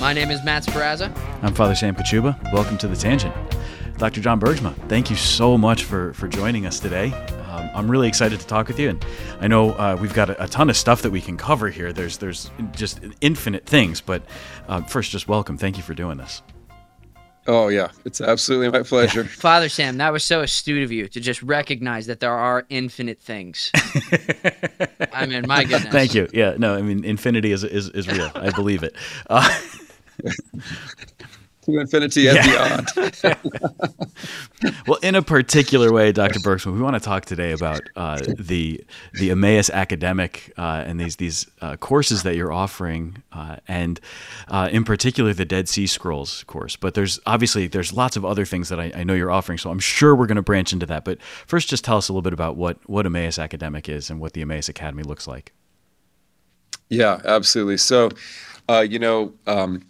My name is Matt Sparaza. I'm Father Sam Kachuba. Welcome to The Tangent. Dr. John Bergsma, thank you so much for, for joining us today. Um, I'm really excited to talk with you, and I know uh, we've got a, a, ton of stuff that we can cover here. There's there's just infinite things, but uh, first, just welcome. Thank you for doing this. Oh yeah, it's absolutely my pleasure. Father Sam, that was so astute of you to just recognize that there are infinite things. I mean, my goodness. Thank you. Yeah, no, I mean, infinity is is, is real. I believe it. Uh, to infinity and yeah. beyond. well, in a particular way, Dr. Bergsma, we want to talk today about uh, the the Emmaus academic uh, and these these uh, courses that you're offering, uh, and uh, in particular the Dead Sea Scrolls course. But there's obviously there's lots of other things that I, I know you're offering, so I'm sure we're going to branch into that. But first, just tell us a little bit about what what Emmaus academic is and what the Emmaus Academy looks like. Yeah, absolutely. So, uh, you know. Um,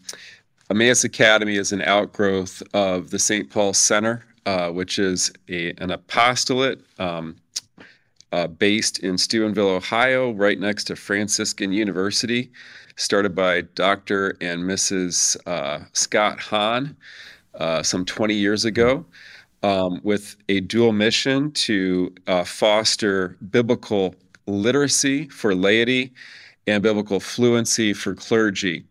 Emmaus Academy is an outgrowth of the St. Paul Center, uh, which is a, an apostolate um, uh, based in Steubenville, Ohio, right next to Franciscan University, started by Dr. and Mrs. Uh, Scott Hahn uh, some 20 years ago. Um, with a dual mission to uh, foster biblical literacy for laity and biblical fluency for clergy.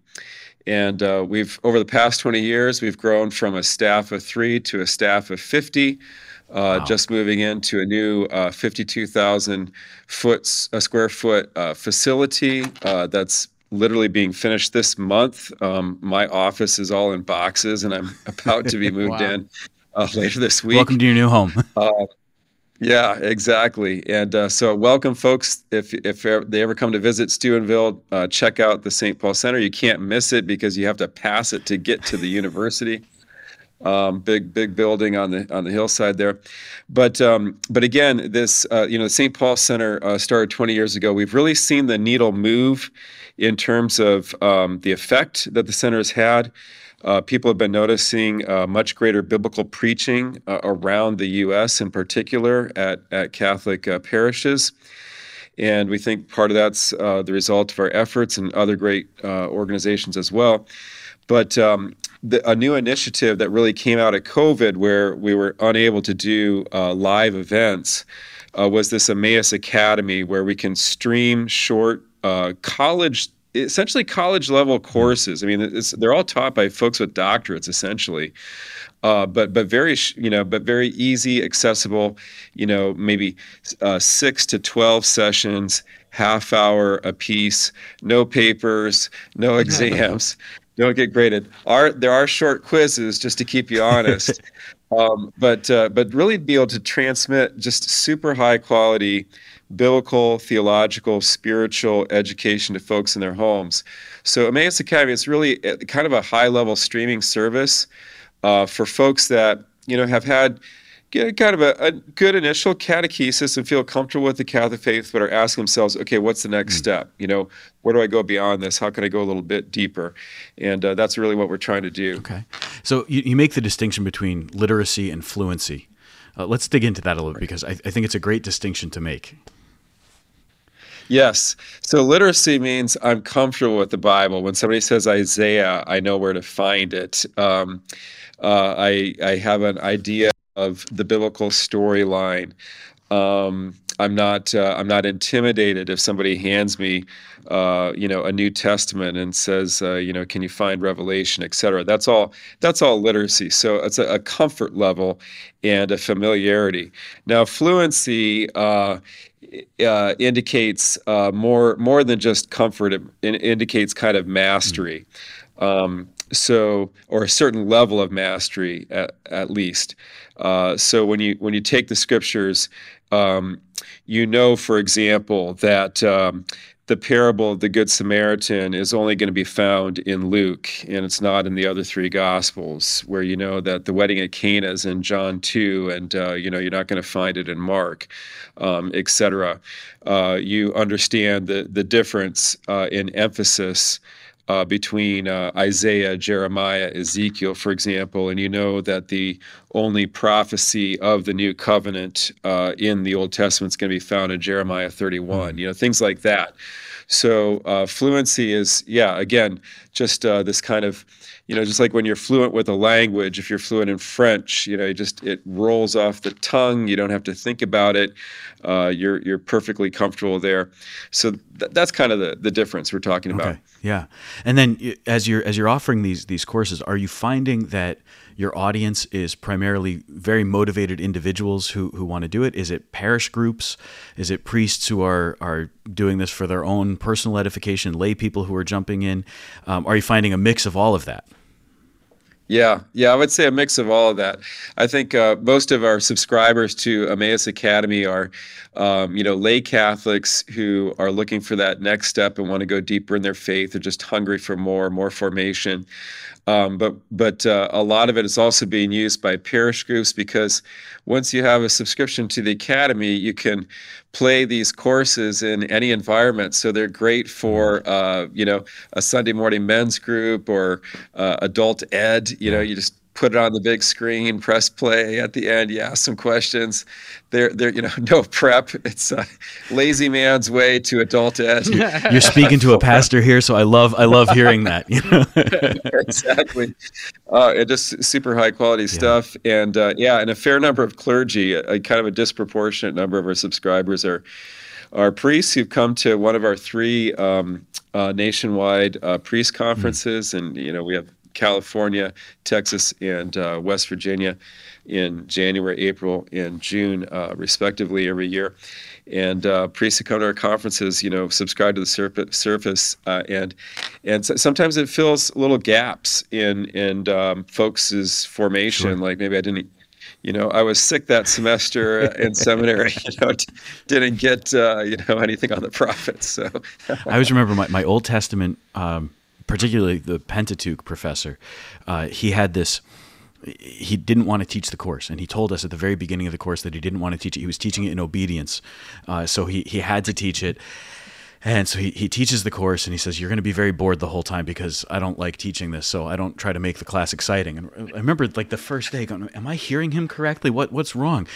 And uh, we've, over the past 20 years, we've grown from a staff of three to a staff of 50. Uh, wow. Just moving into a new uh, 52,000 foot, a square foot uh, facility uh, that's literally being finished this month. Um, my office is all in boxes, and I'm about to be moved wow. in uh, later this week. Welcome to your new home. Yeah, exactly. And uh, so, welcome, folks. If if they ever come to visit Steubenville, uh, check out the St. Paul Center. You can't miss it because you have to pass it to get to the university. Um, big big building on the on the hillside there, but um, but again, this uh, you know the St. Paul Center uh, started 20 years ago. We've really seen the needle move in terms of um, the effect that the center has had. Uh, people have been noticing uh, much greater biblical preaching uh, around the U.S. in particular at, at Catholic uh, parishes. And we think part of that's uh, the result of our efforts and other great uh, organizations as well. But um, the, a new initiative that really came out of COVID, where we were unable to do live events, was this Emmaus Academy, where we can stream short college essentially college level courses. I mean, they're all taught by folks with doctorates, essentially. Uh, but but very you know but very easy, accessible. You know, maybe uh, six to twelve sessions, half hour a piece. No papers, no exams. Don't get graded. Are there are short quizzes just to keep you honest, um, but uh, but really be able to transmit just super high quality biblical, theological, spiritual education to folks in their homes. So Emmaus Academy is really uh, kind of a high level streaming service uh, for folks that you know have had kind of a, a, good initial catechesis and feel comfortable with the Catholic faith, but are asking themselves, okay, what's the next mm step? You know, where do I go beyond this? How can I go a little bit deeper? And uh, that's really what we're trying to do. Okay. So you, you make the distinction between literacy and fluency. Uh, let's dig into that a little right. because I, I think it's a great distinction to make. Yes. So literacy means I'm comfortable with the Bible. When somebody says Isaiah, I know where to find it. Um, uh, I I have an idea of the biblical storyline. Um, I'm not uh, I'm not intimidated if somebody hands me, uh, you know, a New Testament and says, uh, you know, can you find Revelation, et cetera. That's all. That's all literacy. So it's a, a comfort level and a familiarity. Now, fluency uh, indicates uh, more more than just comfort. It, it indicates kind of mastery. Um, so, or a certain level of mastery at, at least. Uh, so when you when you take the scriptures, um, you know, for example, that um, the parable of the Good Samaritan is only going to be found in Luke, and it's not in the other three Gospels, where you know that the wedding at Cana is in John 2, and uh, you know you're not going to find it in Mark, um, etc. Uh, you understand the, the difference uh, in emphasis uh, between uh, Isaiah, Jeremiah, Ezekiel, for example, and you know that the only prophecy of the new covenant uh, in the Old Testament is going to be found in Jeremiah 31. You know, things like that. So uh, fluency is, yeah, again, just uh, this kind of, you know, just like when you're fluent with a language, if you're fluent in French, you know, you just it rolls off the tongue. You don't have to think about it. Uh, you're you're perfectly comfortable there. So th- that's kind of the the difference we're talking about. Okay. Yeah. And then as you're as you're offering these these courses, are you finding that your audience is primarily very motivated individuals who, who want to do it? Is it parish groups? Is it priests who are, are doing this for their own personal edification, lay people who are jumping in? Um, are you finding a mix of all of that? Yeah, yeah, I would say a mix of all of that. I think uh, most of our subscribers to Emmaus Academy are, um, you know, lay Catholics who are looking for that next step and want to go deeper in their faith. They're just hungry for more, more formation. Um, but but uh, a lot of it is also being used by parish groups because once you have a subscription to the academy, you can play these courses in any environment. So they're great for uh, you know a Sunday morning men's group or uh, adult ed. You know, you just put it on the big screen, press play at the end. You ask some questions. They're, they're you know, no prep. It's a lazy man's way to adult ed. You're speaking to a pastor here, so I love, I love hearing that. You know? exactly. Uh, it just super high quality stuff, and uh, yeah, and a fair number of clergy, a, a kind of a disproportionate number of our subscribers are are priests who've come to one of our three um, uh, nationwide uh, priest conferences, mm. and you know we have California, Texas, and uh, West Virginia in January, April, and June, uh, respectively, every year. And uh, priests who come to our conferences, you know, subscribe to the surface, surface uh, and and so sometimes it fills little gaps in in um, folks' formation. Sure. Like maybe I didn't you know, I was sick that semester in seminary. You know, didn't get uh, you know anything on the prophets. So I always remember my, my Old Testament um, particularly the Pentateuch professor, uh, he had this. He didn't want to teach the course, and he told us at the very beginning of the course that he didn't want to teach it. He was teaching it in obedience, uh, so he he had to teach it. And so he, he teaches the course and he says, You're going to be very bored the whole time because I don't like teaching this. So I don't try to make the class exciting. And I remember like the first day going, Am I hearing him correctly? What, what's wrong?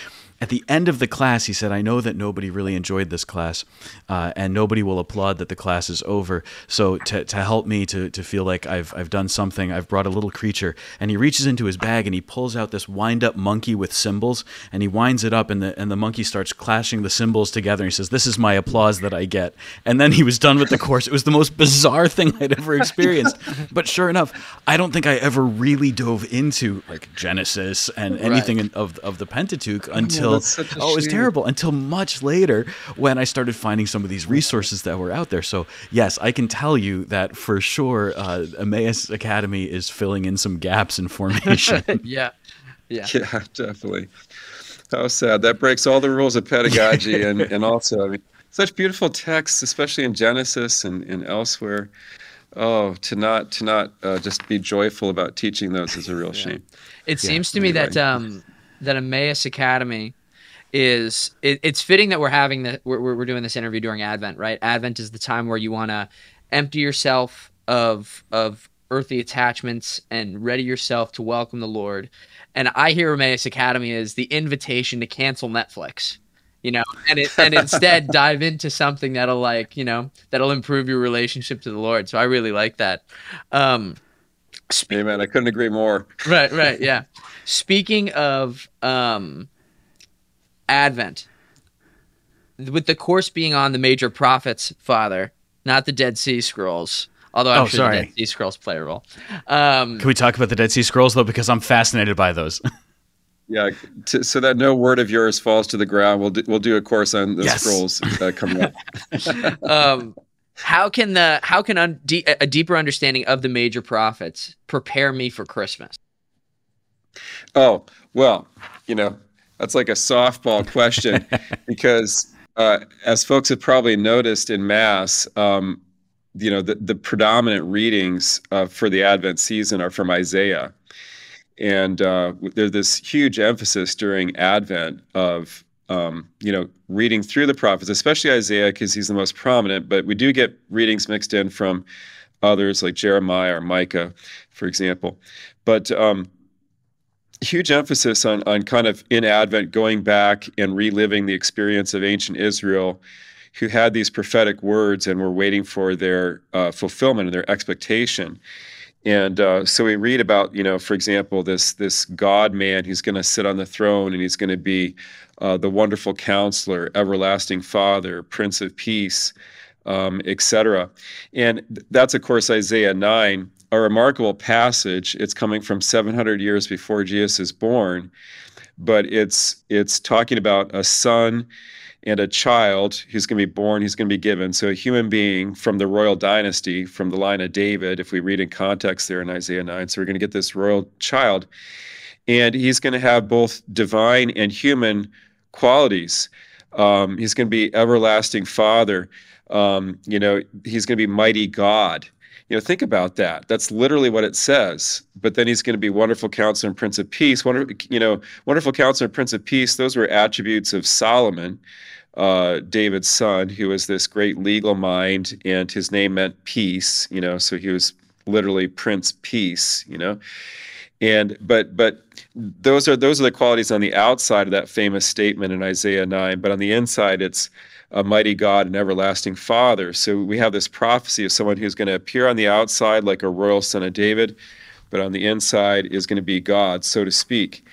At the end of the class, he said, I know that nobody really enjoyed this class, uh, and nobody will applaud that the class is over. So, to, to help me to, to feel like I've, I've done something, I've brought a little creature. And he reaches into his bag and he pulls out this wind up monkey with cymbals, and he winds it up, and the, and the monkey starts clashing the cymbals together. And he says, This is my applause that I get. And then he was done with the course. It was the most bizarre thing I'd ever experienced. but sure enough, I don't think I ever really dove into like Genesis and anything right. of, of the Pentateuch until until oh, it was terrible until much later when I started finding some of these resources that were out there. So yes, I can tell you that for sure. Uh, Emmaus Academy is filling in some gaps in formation. yeah, yeah, yeah, definitely. How sad that breaks all the rules of pedagogy, and and also I mean, such beautiful texts, especially in Genesis and, and elsewhere. Oh, to not to not uh, just be joyful about teaching those is a real yeah. shame. It yeah. seems to me that um, that Emmaus Academy is it, it's fitting that we're having that we're, we're doing this interview during Advent, right? Advent is the time where you want to empty yourself of of earthly attachments and ready yourself to welcome the Lord. And I hear Emmaus Academy is the invitation to cancel Netflix, you know, and it, and instead dive into something that'll like, you know, that'll improve your relationship to the Lord. So I really like that. Um, spe- Amen. I couldn't agree more. right, right, yeah. Speaking of um, Advent, with the course being on the major prophets, Father, not the Dead Sea Scrolls. Although I'm oh, sure sorry. the Dead Sea Scrolls play a role. Um, Can we talk about the Dead Sea Scrolls though? Because I'm fascinated by those. yeah, to, so that no word of yours falls to the ground. We'll do, we'll do a course on the yes. scrolls uh, coming up. um, how can the how can un, a deeper understanding of the major prophets prepare me for Christmas? Oh well, you know that's like a softball question because uh, as folks have probably noticed in mass um, you know the, the predominant readings uh, for the advent season are from isaiah and uh, there's this huge emphasis during advent of um, you know reading through the prophets especially isaiah because he's the most prominent but we do get readings mixed in from others like Jeremiah or Micah, for example. But um, huge emphasis on, on kind of in Advent going back and reliving the experience of ancient Israel who had these prophetic words and were waiting for their uh, fulfillment and their expectation. And uh, so we read about, you know, for example, this this God man who's going to sit on the throne and he's going to be uh, the wonderful counselor, everlasting Father, Prince of Peace, um, etc. And that's of course Isaiah nine, a remarkable passage. It's coming from 700 years before Jesus is born, but it's it's talking about a son and a child who's going to be born, he's going to be given. So a human being from the royal dynasty, from the line of David, if we read in context there in Isaiah 9. So we're going to get this royal child. And he's going to have both divine and human qualities. Um, he's going to be everlasting father. Um, you know, he's going to be mighty God. You know, think about that. That's literally what it says. But then he's going to be wonderful counselor and prince of peace. Wonder, you know, wonderful counselor and prince of peace. Those were attributes of Solomon, uh, David's son, who was this great legal mind, and his name meant peace. You know, so he was literally Prince Peace. You know, and but but those are those are the qualities on the outside of that famous statement in Isaiah nine. But on the inside, it's a mighty God and everlasting Father. So we have this prophecy of someone who's going to appear on the outside like a royal son of David, but on the inside is going to be God, so to speak.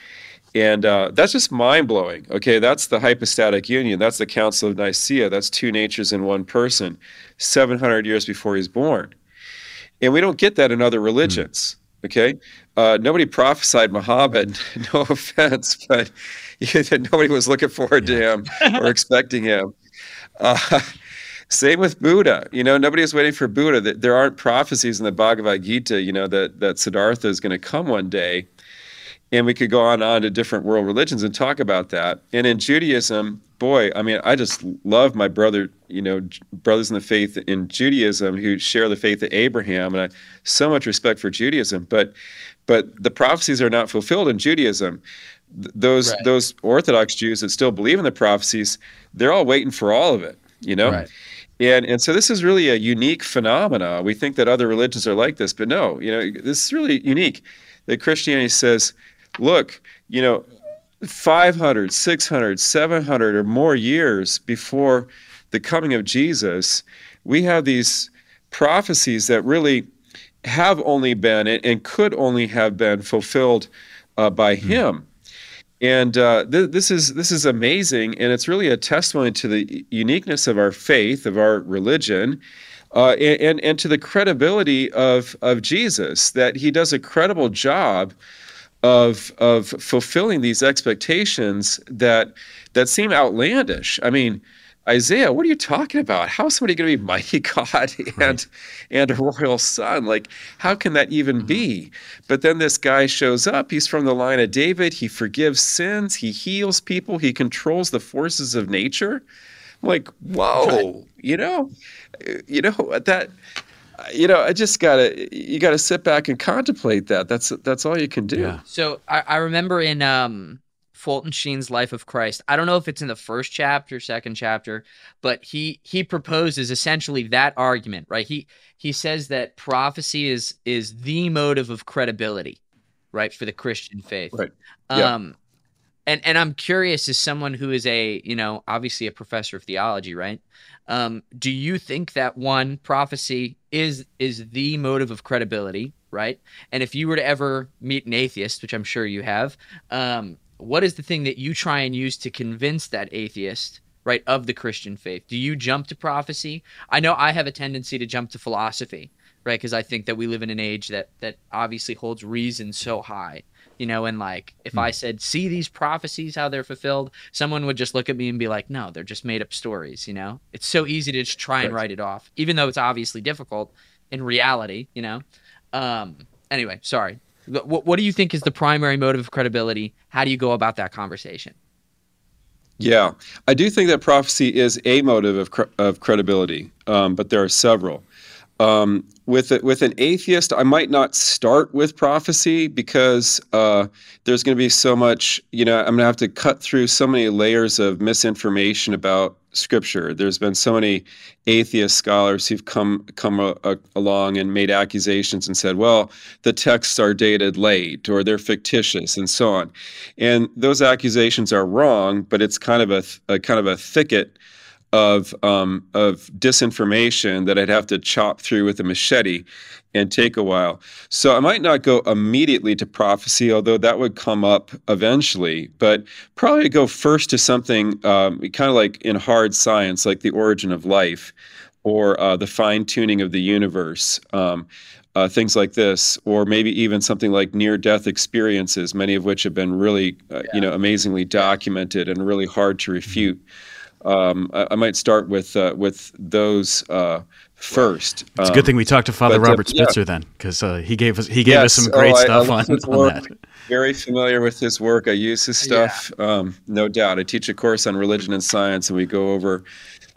And uh, that's just mind blowing. Okay, that's the hypostatic union. That's the Council of Nicaea. That's two natures in one person, 700 years before he's born. And we don't get that in other religions. Okay, uh, nobody prophesied Muhammad. No offense, but nobody was looking forward to him or expecting him. Uh, same with Buddha. You know, nobody is waiting for Buddha. There aren't prophecies in the Bhagavad Gita, you know, that, that Siddhartha is going to come one day. And we could go on on to different world religions and talk about that. And in Judaism, boy, I mean, I just love my brother, you know, brothers in the faith in Judaism who share the faith of Abraham, and I so much respect for Judaism. But, but the prophecies are not fulfilled in Judaism those right. those Orthodox Jews that still believe in the prophecies, they're all waiting for all of it, you know. Right. And and so this is really a unique phenomena. We think that other religions are like this, but no, you know, this is really unique. That Christianity says, look, you know, 500, 600, 700 or more years before the coming of Jesus, we have these prophecies that really have only been and could only have been fulfilled uh, by mm. him and uh, th- this is this is amazing, and it's really a testimony to the uniqueness of our faith, of our religion, uh, and, and, to the credibility of of Jesus. That he does a credible job of of fulfilling these expectations that that seem outlandish. I mean, Isaiah, what are you talking about? How is somebody going to be mighty God and right. and a royal son? Like, how can that even mm-hmm. be? But then this guy shows up. He's from the line of David. He forgives sins. He heals people. He controls the forces of nature. I'm like, whoa, you know, you know that, you know, I just gotta, you gotta sit back and contemplate that. That's that's all you can do. Yeah. So I, I remember in um Fulton Sheen's Life of Christ. I don't know if it's in the first chapter, second chapter, but he he proposes essentially that argument, right? He he says that prophecy is is the motive of credibility, right, for the Christian faith. Right. Yeah. Um and and I'm curious as someone who is a, you know, obviously a professor of theology, right? Um, do you think that one prophecy is is the motive of credibility, right? And if you were to ever meet an atheist, which I'm sure you have, um, what is the thing that you try and use to convince that atheist right of the christian faith? Do you jump to prophecy? I know i have a tendency to jump to philosophy right because i think that we live in an age that that obviously holds reason so high you know and like if i hmm. said see these prophecies how they're fulfilled? someone would just look at me and be like no they're just made up stories you know? It's so easy to just try and write it off even though it's obviously difficult in reality you know? Um anyway sorry what, what do you think is the primary motive of credibility? How do you go about that conversation? Yeah, I do think that prophecy is a motive of, cre- of credibility, um, but there are several. Um, with a, with an atheist, I might not start with prophecy because uh, there's going to be so much. You know, I'm going to have to cut through so many layers of misinformation about Scripture. There's been so many atheist scholars who've come come a, a, along and made accusations and said, "Well, the texts are dated late or they're fictitious," and so on. And those accusations are wrong, but it's kind of a, a kind of a thicket of um, of disinformation that I'd have to chop through with a machete and take a while. So I might not go immediately to prophecy, although that would come up eventually. But probably go first to something um, kind of like in hard science, like the origin of life, or uh, the fine tuning of the universe. Um, uh, things like this, or maybe even something like near-death experiences, many of which have been really, uh, yeah. you know, amazingly documented and really hard to refute. Mm-hmm um, I, I, might start with uh, with those uh, first. It's um, a good thing we talked to Father but, uh, Robert Spitzer yeah. then, because uh, he gave us he gave yes. us some great oh, stuff I, I on, on that. Very familiar with his work. I use his stuff, yeah. um, no doubt. I teach a course on religion and science, and we go over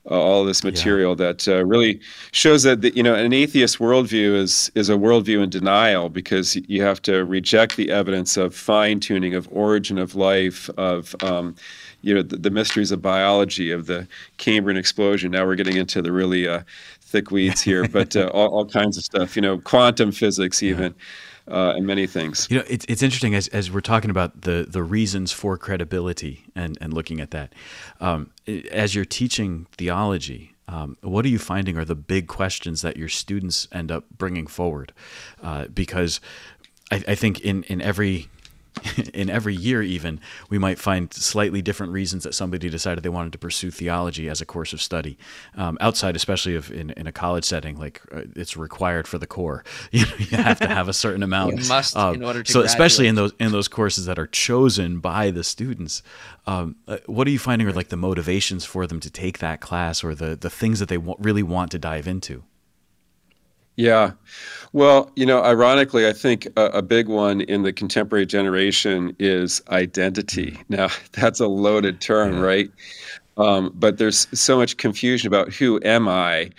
uh, all this material yeah. that uh, really shows that the, you know an atheist worldview is is a worldview in denial because you have to reject the evidence of fine tuning of origin of life of um, you know the, the, mysteries of biology of the Cambrian explosion. Now we're getting into the really uh, thick weeds here, but uh, all, all, kinds of stuff. You know, quantum physics even. Yeah. Uh, and many things. You know, it's it's interesting as, as we're talking about the the reasons for credibility and and looking at that. Um, as you're teaching theology, um, what are you finding are the big questions that your students end up bringing forward? Uh, because I, I, think in in every in every year even we might find slightly different reasons that somebody decided they wanted to pursue theology as a course of study um, outside especially of in, in a college setting like uh, it's required for the core you, know, you have to have a certain amount you must um, in order to so graduate. especially in those in those courses that are chosen by the students um, uh, what are you finding are like the motivations for them to take that class or the the things that they w- really want to dive into yeah. Well, you know, ironically, I think a, a, big one in the contemporary generation is identity. Mm. Now, that's a loaded term, yeah. right? Um, but there's so much confusion about who am I?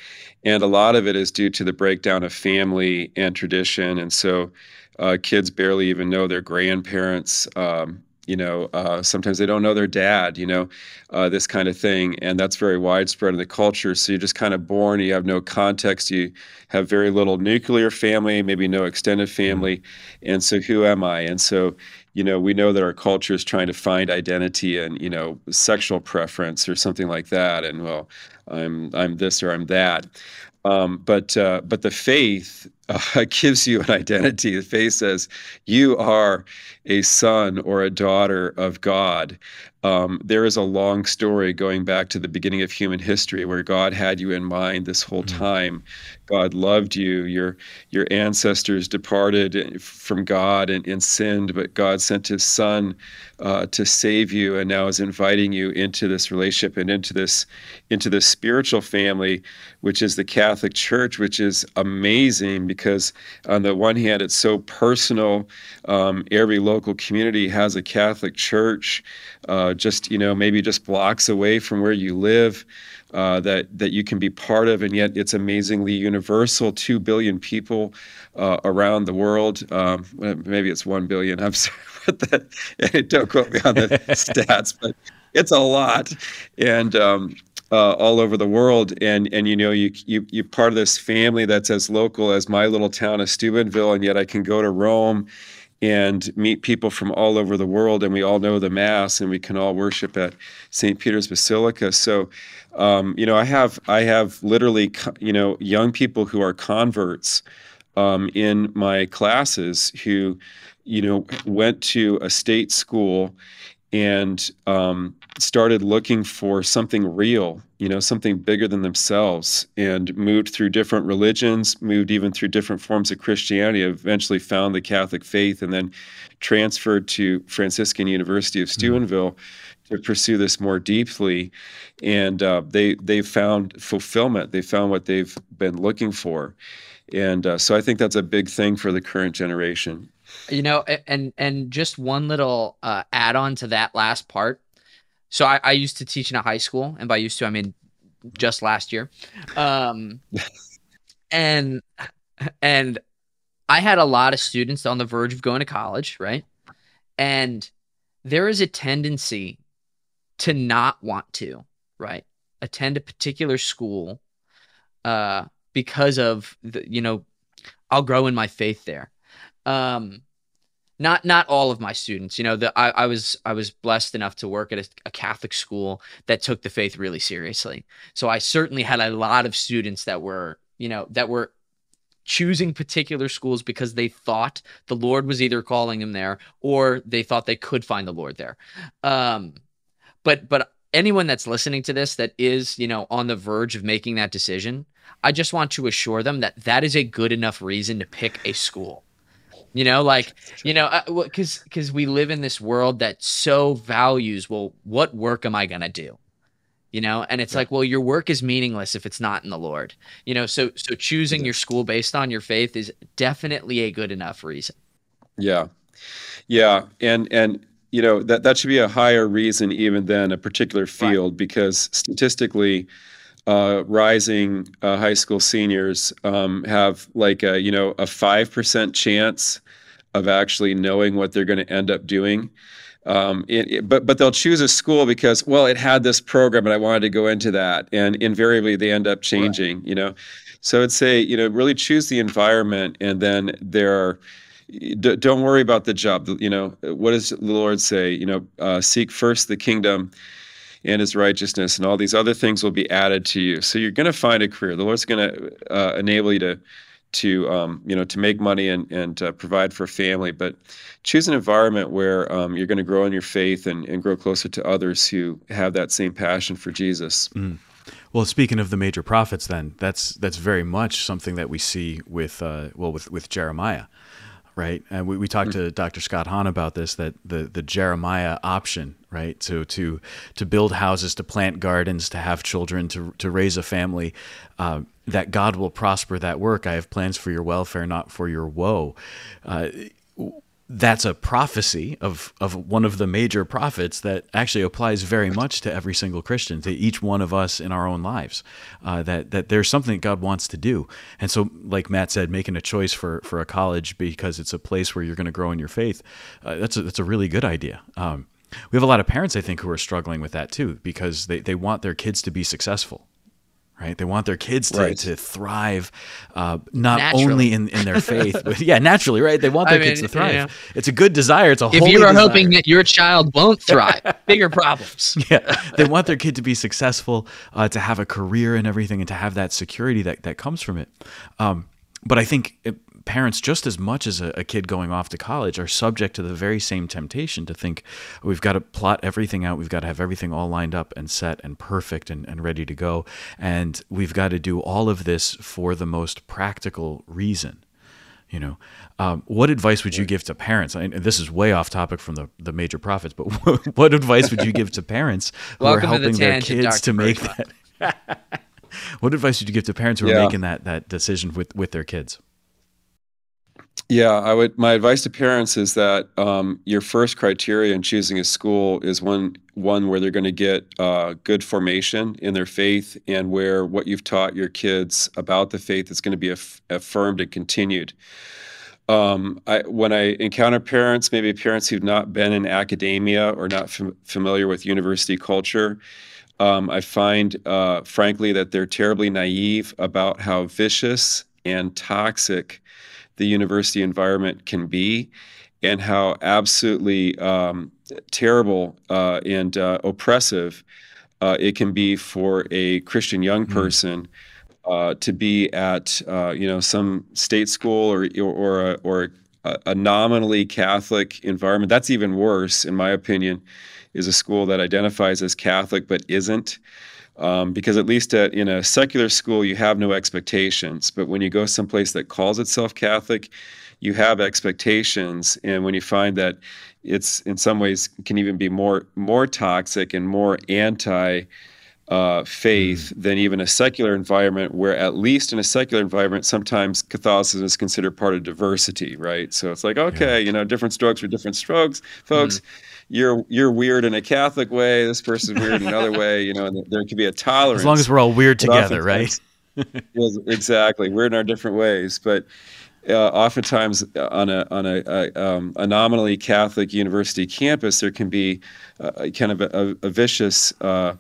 And a lot of it is due to the breakdown of family and tradition. And so uh, kids barely even know their grandparents. Um, you know uh, sometimes they don't know their dad you know uh, this kind of thing and that's very widespread in the culture. So you're just kind of born you have no context you have very little nuclear family maybe no extended mm-hmm. family and so who am i? And so you know we know that our culture is trying to find identity and you know sexual preference or something like that and well i'm i'm this or i'm that. Um, but uh, but the faith uh, gives you an identity. The faith says you are a son or a daughter of God. Um, there is a long story going back to the beginning of human history where God had you in mind this whole mm-hmm. time God loved you. Your your ancestors departed from God and, and sinned, but God sent His Son uh, to save you, and now is inviting you into this relationship and into this into this spiritual family, which is the Catholic Church, which is amazing because on the one hand it's so personal. Um, every local community has a Catholic church, uh, just you know maybe just blocks away from where you live uh, that that you can be part of, and yet it's amazingly universal. Two billion people uh, around the world. Um, maybe it's one billion. I'm sorry, but that, don't quote me on the stats, but it's a lot, and. Um, uh, all over the world, and and you know you you you're part of this family that's as local as my little town of Steubenville, and yet I can go to Rome and meet people from all over the world, and we all know the Mass, and we can all worship at St. Peter's Basilica. So, um, you know, I have I have literally you know young people who are converts um, in my classes who you know went to a state school and um, started looking for something real, you know, something bigger than themselves, and moved through different religions, moved even through different forms of Christianity, eventually found the Catholic faith, and then transferred to Franciscan University of mm-hmm. Steubenville mm-hmm. to pursue this more deeply. And uh, they they found fulfillment. They found what they've been looking for, and uh, so I think that's a big thing for the current generation. You know, and and just one little uh, add on to that last part so I, I used to teach in a high school, and by used to I mean just last year. Um, and and I had a lot of students on the verge of going to college, right? And there is a tendency to not want to, right? Attend a particular school uh, because of the, you know, I'll grow in my faith there. Um, not not all of my students, you know, the, I, I was I was blessed enough to work at a, a Catholic school that took the faith really seriously. So I certainly had a lot of students that were, you know, that were choosing particular schools because they thought the Lord was either calling them there or they thought they could find the Lord there. Um, but but anyone that's listening to this that is you know on the verge of making that decision, I just want to assure them that that is a good enough reason to pick a school. You know, like you know, because uh, because we live in this world that so values. Well, what work am I gonna do? you know and it's yeah. like well your work is meaningless if it's not in the lord you know so so choosing your school based on your faith is definitely a good enough reason yeah yeah and and you know that that should be a higher reason even than a particular field right. because statistically uh, rising uh, high school seniors um, have like a you know a five percent chance of actually knowing what they're going to end up doing. Um, it, it, but but they'll choose a school because well it had this program and I wanted to go into that. And invariably they end up changing right. you know? So I'd say you know really choose the environment and then there are d- don't worry about the job. You know what does the Lord say? You know uh, seek first the kingdom and his righteousness and all these other things will be added to you. So you're going to find a career. The Lord's going to uh, enable you to to um, you know to make money and and uh, provide for a family but choose an environment where um, you're going to grow in your faith and, and grow closer to others who have that same passion for jesus mm. well speaking of the major prophets then that's that's very much something that we see with uh, well with with jeremiah right? And we, we talked to Dr. Scott Hahn about this that the the Jeremiah option, right? So to to build houses, to plant gardens, to have children, to to raise a family, uh, that God will prosper that work. I have plans for your welfare, not for your woe. Uh, that's a prophecy of, of one of the major prophets that actually applies very much to every single Christian, to each one of us in our own lives. Uh, that that there's something that God wants to do, and so, like Matt said, making a choice for for a college because it's a place where you're going to grow in your faith, uh, that's a, that's a really good idea. Um, we have a lot of parents, I think, who are struggling with that too because they, they want their kids to be successful right? They want their kids to, right. to thrive, uh, not naturally. only in, in their faith, but yeah, naturally, right? They want their I kids mean, to thrive. Yeah. It's a good desire. It's a if you are desire. hoping that your child won't thrive, bigger problems. yeah, they want their kid to be successful, uh, to have a career and everything, and to have that security that that comes from it. Um, but I think it, parents, just as much as a, a, kid going off to college, are subject to the very same temptation to think we've got to plot everything out, we've got to have everything all lined up and set and perfect and, and ready to go. And we've got to do all of this for the most practical reason. You know, um, what advice would you give to parents? And this is way off topic from the, the major prophets, but what advice would you give to parents who are helping the their kids Dr. to make that? what advice would you give to parents who yeah. are making that that decision with with their kids? Yeah, I would. My advice to parents is that um, your first criteria in choosing a school is one one where they're going to get uh, good formation in their faith, and where what you've taught your kids about the faith is going to be aff- affirmed and continued. Um, I, when I encounter parents, maybe parents who've not been in academia or not fam- familiar with university culture, um, I find, uh, frankly, that they're terribly naive about how vicious and toxic the university environment can be and how absolutely um, terrible uh, and uh, oppressive uh, it can be for a Christian young hmm. person mm. to be at uh, you know some state school or or a, or a, a, nominally Catholic environment. That's even worse, in my opinion, is a school that identifies as Catholic but isn't. Um, because at least at, in a secular school, you have no expectations. But when you go someplace that calls itself Catholic, you have expectations. And when you find that it's in some ways can even be more more toxic and more anti uh, faith mm. than even a secular environment, where at least in a secular environment, sometimes Catholicism is considered part of diversity, right? So it's like, okay, yeah. you know, different strokes for different strokes, folks. Mm you're you're weird in a Catholic way. This person's weird in another way. You know, there could be a tolerance. As long as we're all weird together, right? exactly. We're in our different ways, but uh, oftentimes on a on a, a, um, a, nominally Catholic university campus, there can be uh, kind of a, a vicious uh,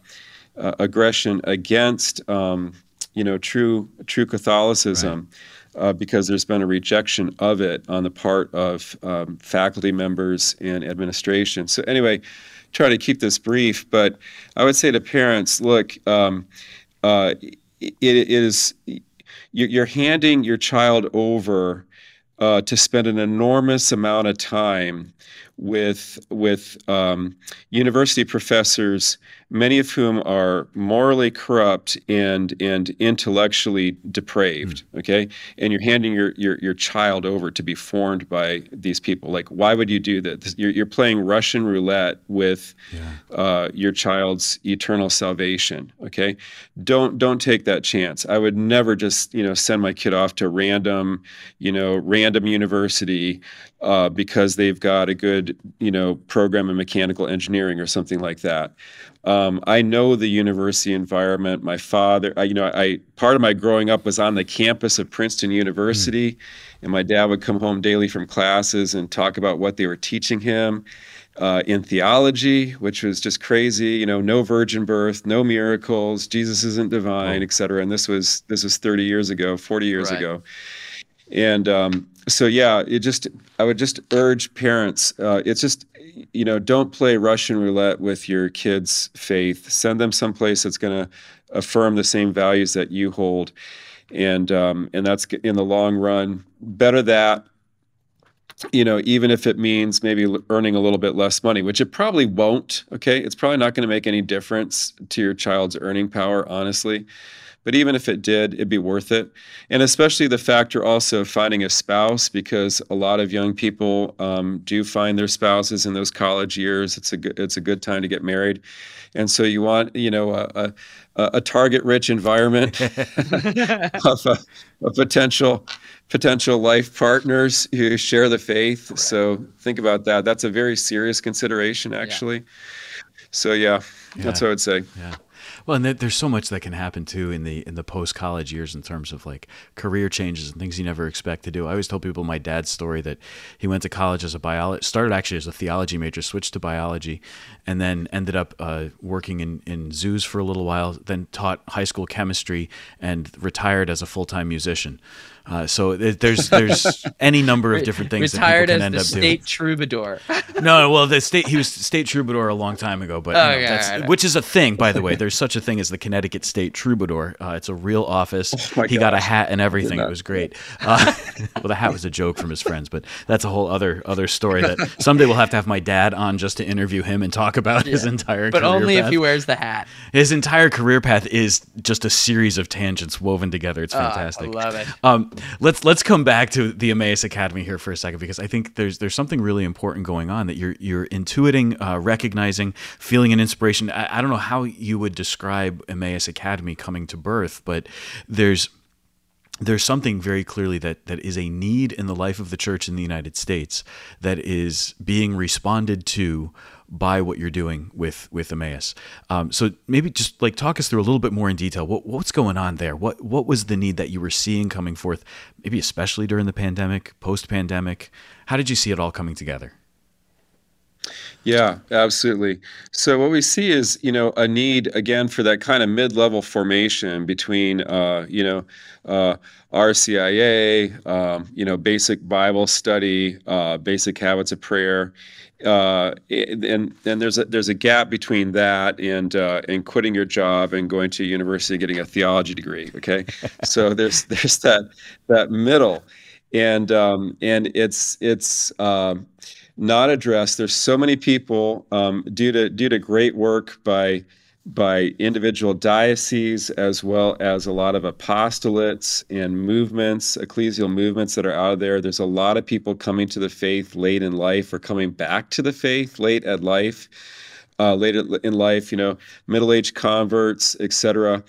uh, aggression against um, you know true true Catholicism. Right. Uh, because there's been a rejection of it on the part of um, faculty members and administration. So anyway, try to keep this brief, but I would say to parents, look, um, it, it is you're handing your child over uh, to spend an enormous amount of time with with um, university professors many of whom are morally corrupt and and intellectually depraved mm. okay? And you're handing your, your your child over to be formed by these people. Like why would you do that? You're, you're playing russian roulette with yeah. uh, your child's eternal salvation okay? Don't don't take that chance. I would never just you know send my kid off to random you know random university uh, because they've got a good you know program in mechanical engineering or something like that um, I know the university environment. My father, I, you know, I part of my growing up was on the campus of Princeton University, mm. and my dad would come home daily from classes and talk about what they were teaching him uh, in theology, which was just crazy. You know, no virgin birth, no miracles, Jesus isn't divine, oh. et cetera. And this was this was 30 years ago, 40 years right. ago, and um, so yeah, it just I would just urge parents. Uh, it's just you know, don't play Russian roulette with your kids' faith. Send them someplace that's going to affirm the same values that you hold, and um, and that's in the long run better that. You know, even if it means maybe earning a little bit less money, which it probably won't. Okay, it's probably not going to make any difference to your child's earning power, honestly. But even if it did, it'd be worth it. And especially the factor also of finding a spouse, because a lot of young people um, do find their spouses in those college years. It's a good, it's a good time to get married, and so you want you know a, a, a target-rich environment of, a, of potential potential life partners who share the faith. Correct. So think about that. That's a very serious consideration, actually. Yeah. So yeah, yeah, that's what I would say. Yeah. Well, and there's so much that can happen too in the in the post college years in terms of like career changes and things you never expect to do. I always tell people my dad's story that he went to college as a biology started actually as a theology major, switched to biology, and then ended up uh, working in in zoos for a little while. Then taught high school chemistry and retired as a full time musician. Uh, so there's there's any number of different things Retired that people can end up doing. State troubadour. no, well, the state he was state troubadour a long time ago, but oh, you know, yeah, which is a thing, by the way. There's such a thing as the Connecticut State Troubadour. Uh, it's a real office. Oh he gosh. got a hat and everything. It was great. Uh, well, the hat was a joke from his friends, but that's a whole other other story that someday we'll have to have my dad on just to interview him and talk about yeah. his entire. Career. But only path. if he wears the hat. His entire career path is just a series of tangents woven together. It's fantastic. Oh, I love it. Um, let's let's come back to the Emmaus Academy here for a second because I think there's there's something really important going on that you're you're intuiting, uh, recognizing, feeling an inspiration. I, I don't know how you would describe Emmaus Academy coming to birth, but there's there's something very clearly that that is a need in the life of the church in the United States that is being responded to by what you're doing with with Emmaus. Um, so maybe just like talk us through a little bit more in detail. What what's going on there? What what was the need that you were seeing coming forth? Maybe especially during the pandemic, post pandemic. How did you see it all coming together? Yeah, absolutely. So what we see is, you know, a need again for that kind of mid-level formation between, uh, you know, uh, RCIA, um, you know, basic Bible study, uh, basic habits of prayer, uh, and and there's a there's a gap between that and uh, and quitting your job and going to university and getting a theology degree. Okay, so there's there's that that middle, and um, and it's it's. Um, not addressed. There's so many people um, due to due to great work by by individual dioceses as well as a lot of apostolates and movements, ecclesial movements that are out of there. There's a lot of people coming to the faith late in life or coming back to the faith late at life, uh, late in life. You know, middle-aged converts, etc.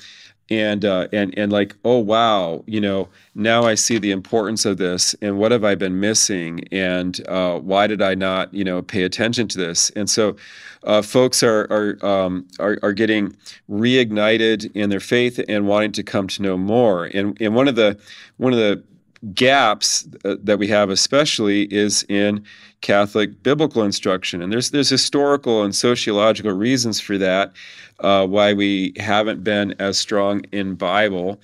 and uh, and and like oh wow you know now I see the importance of this and what have I been missing and uh, why did I not you know pay attention to this? And so uh, folks are are, um, are are getting reignited in their faith and wanting to come to know more. And and one of the one of the gaps uh, that we have especially is in Catholic biblical instruction. And there's there's historical and sociological reasons for that uh, why we haven't been as strong in Bible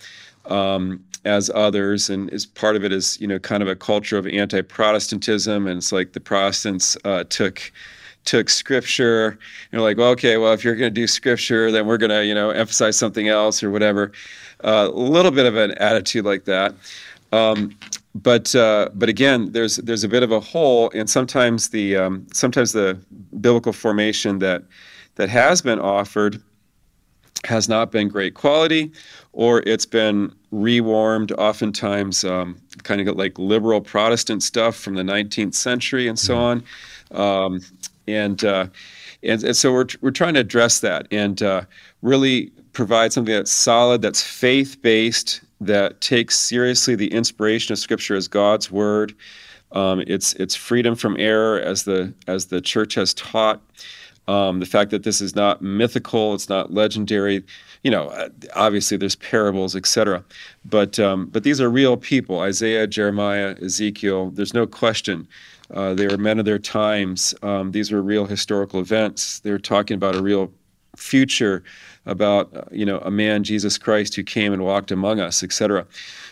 um, as others, and as part of it is you know kind of a culture of anti-Protestantism, and it's like the Protestants uh, took took scripture. You know like well, okay well if you're going to do scripture then we're going to you know emphasize something else or whatever. Uh, a little bit of an attitude like that um, but uh, but again there's there's a bit of a hole and sometimes the um, sometimes the biblical formation that that has been offered has not been great quality or it's been rewarmed oftentimes um, kind of like liberal protestant stuff from the 19th century and so mm-hmm. on um, and, uh, and and so we're, we're trying to address that and uh, really provide something that's solid that's faith-based that takes seriously the inspiration of scripture as god's word um, it's it's freedom from error as the as the church has taught um, the fact that this is not mythical, it's not legendary. You know, uh, obviously there's parables, etc. But um, but these are real people. Isaiah, Jeremiah, Ezekiel. There's no question. Uh, they were men of their times. Um, these were real historical events. They were talking about a real future, about uh, you know a man, Jesus Christ, who came and walked among us, etc.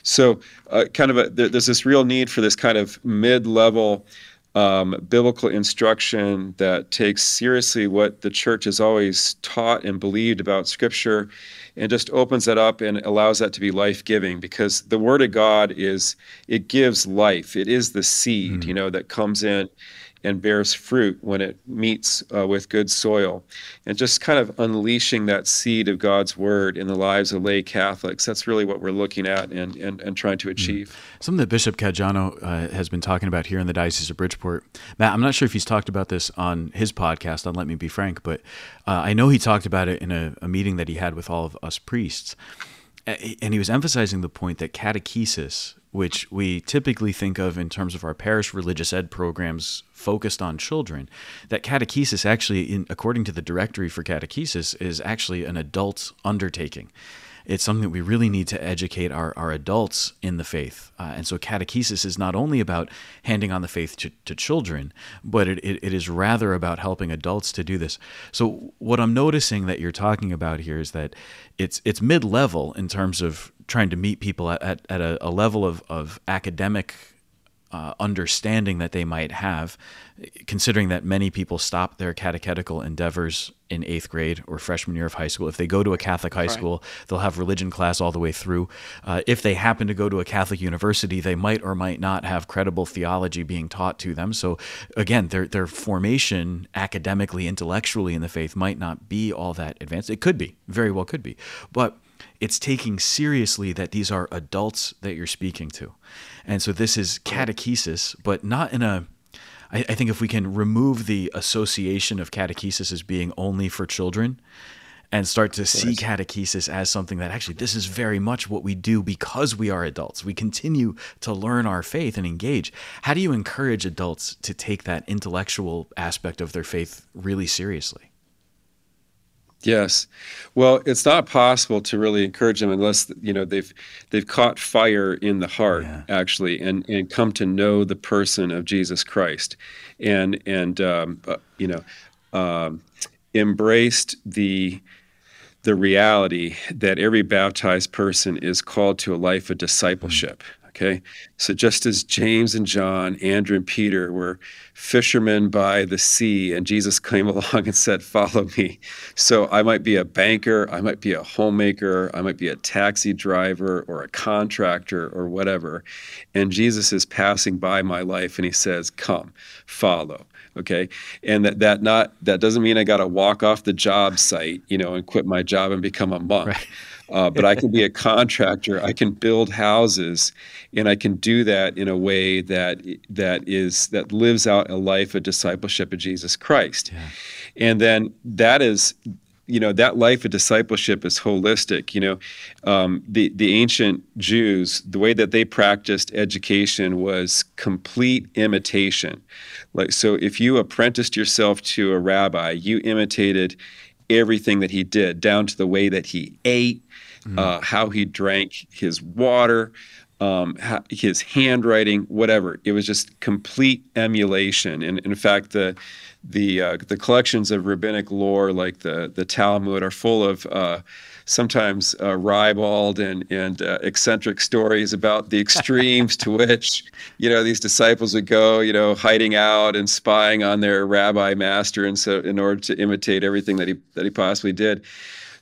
So, uh, kind of a, there's this real need for this kind of mid-level um, biblical instruction that takes seriously what the church has always taught and believed about Scripture and just opens that up and allows that to be life giving because the Word of God is, it gives life. It is the seed, mm-hmm. you know, that comes in and bears fruit when it meets uh, with good soil. And just kind of unleashing that seed of God's word in the lives of lay Catholics. That's really what we're looking at and, and, and trying to hmm. achieve. Mm-hmm. Something that Bishop Caggiano uh, has been talking about here in the Diocese of Bridgeport. Matt, I'm not sure if he's talked about this on his podcast on Let Me Be Frank, but uh, I know he talked about it in a, a meeting that he had with all of us priests. And he was emphasizing the point that catechesis which we typically think of in terms of our parish religious ed programs focused on children, that catechesis actually, in, according to the directory for catechesis, is actually an adult undertaking it's something that we really need to educate our, our adults in the faith. Uh, and so catechesis is not only about handing on the faith to, to children, but it, it, it is rather about helping adults to do this. So what I'm noticing that you're talking about here is that it's it's mid-level in terms of trying to meet people at, at, at a, a level of, of academic uh, understanding that they might have, considering that many people stop their catechetical endeavors in eighth grade or freshman year of high school. If they go to a Catholic high right. school, they'll have religion class all the way through. Uh, if they happen to go to a Catholic university, they might or might not have credible theology being taught to them. So, again, their, their formation academically, intellectually in the faith might not be all that advanced. It could be, very well could be. But it's taking seriously that these are adults that you're speaking to. And so this is catechesis, but not in a. I, I think if we can remove the association of catechesis as being only for children and start to see catechesis as something that actually this is very much what we do because we are adults. We continue to learn our faith and engage. How do you encourage adults to take that intellectual aspect of their faith really seriously? Yes, well, it's not possible to really encourage them unless you know they've they've caught fire in the heart yeah. actually, and and come to know the person of Jesus Christ, and and um, uh, you know um, embraced the the reality that every baptized person is called to a life of discipleship. Mm-hmm Okay. So just as James and John, Andrew and Peter were fishermen by the sea, and Jesus came along and said, Follow me. So I might be a banker, I might be a homemaker, I might be a taxi driver or a contractor or whatever. And Jesus is passing by my life and he says, Come, follow okay and that that not that doesn't mean i got to walk off the job site you know and quit my job and become a monk right. Uh, but I can be a contractor. I can build houses, and I can do that in a way that that is that lives out a life of discipleship of Jesus Christ. Yeah. And then that is you know that life of discipleship is holistic. You know, um, the the ancient Jews, the way that they practiced education was complete imitation. Like so, if you apprenticed yourself to a rabbi, you imitated everything that he did, down to the way that he ate, mm. uh, how he drank his water, um, his handwriting, whatever. It was just complete emulation. And in fact, the the uh, the collections of rabbinic lore, like the the Talmud, are full of uh, sometimes uh, ribald and and uh, eccentric stories about the extremes to which you know these disciples would go, you know, hiding out and spying on their rabbi master, and so in order to imitate everything that he that he possibly did.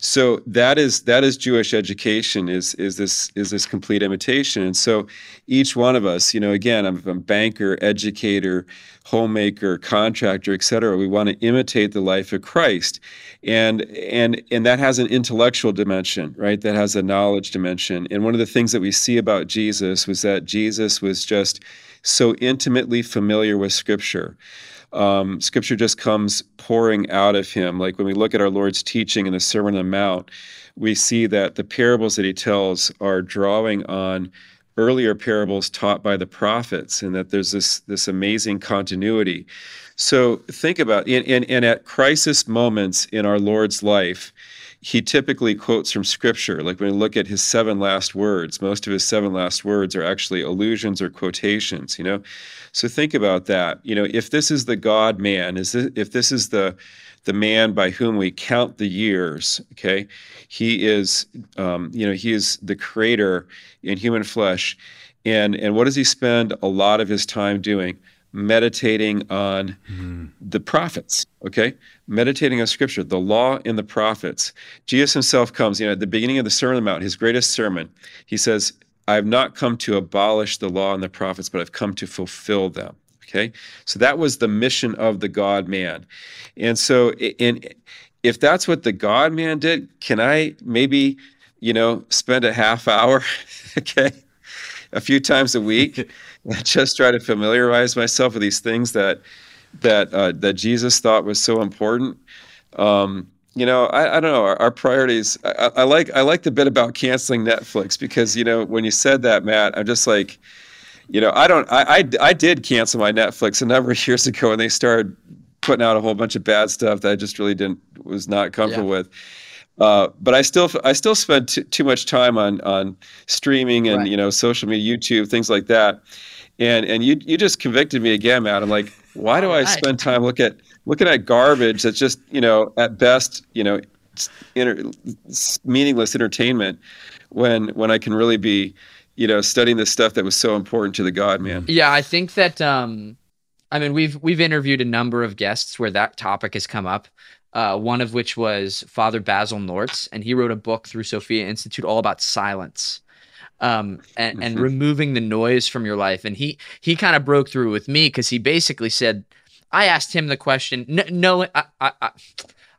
So that is that is Jewish education is is this is this complete imitation. And so each one of us, you know, again, I'm a banker, educator, homemaker, contractor, et cetera. We want to imitate the life of Christ. And and and that has an intellectual dimension, right? That has a knowledge dimension. And one of the things that we see about Jesus was that Jesus was just so intimately familiar with scripture um, scripture just comes pouring out of him. Like when we look at our Lord's teaching in the Sermon on the Mount, we see that the parables that he tells are drawing on earlier parables taught by the prophets, and that there's this this amazing continuity. So think about in, in, and at crisis moments in our Lord's life, he typically quotes from scripture. Like when we look at his seven last words, most of his seven last words are actually allusions or quotations, you know? So think about that. You know, if this is the God man, is this, if this is the the man by whom we count the years, okay, he is, um, you know, he is the creator in human flesh, and and what does he spend a lot of his time doing? Meditating on mm-hmm. the prophets, okay? Meditating on scripture, the law and the prophets. Jesus himself comes, you know, at the beginning of the Sermon on the Mount, his greatest sermon, he says, I have not come to abolish the law and the prophets, but I've come to fulfill them. Okay. So that was the mission of the God man. And so, in, if that's what the God man did, can I maybe, you know, spend a half hour, okay, a few times a week just try to familiarize myself with these things that that uh, that Jesus thought was so important. Um, you know, I, I don't know. Our, our priorities. I, I, like I like the bit about canceling Netflix because you know when you said that, Matt, I'm just like, you know, I don't. I I, I did cancel my Netflix a number of years ago, and they started putting out a whole bunch of bad stuff that I just really didn't was not comfortable yeah. with. Uh, but I still I still spend t- too much time on on streaming and right. you know social media, YouTube, things like that. And and you you just convicted me again, Matt. I'm like, why do I spend time look at looking at garbage that's just you know at best you know inter- meaningless entertainment when when I can really be you know studying the stuff that was so important to the God man. Yeah, I think that um, I mean we've we've interviewed a number of guests where that topic has come up uh, one of which was Father Basil Nortz, and he wrote a book through Sophia Institute all about silence. Um, and, mm-hmm. and removing the noise from your life. And he he kind of broke through with me because he basically said, I asked him the question. No, no I, I, I,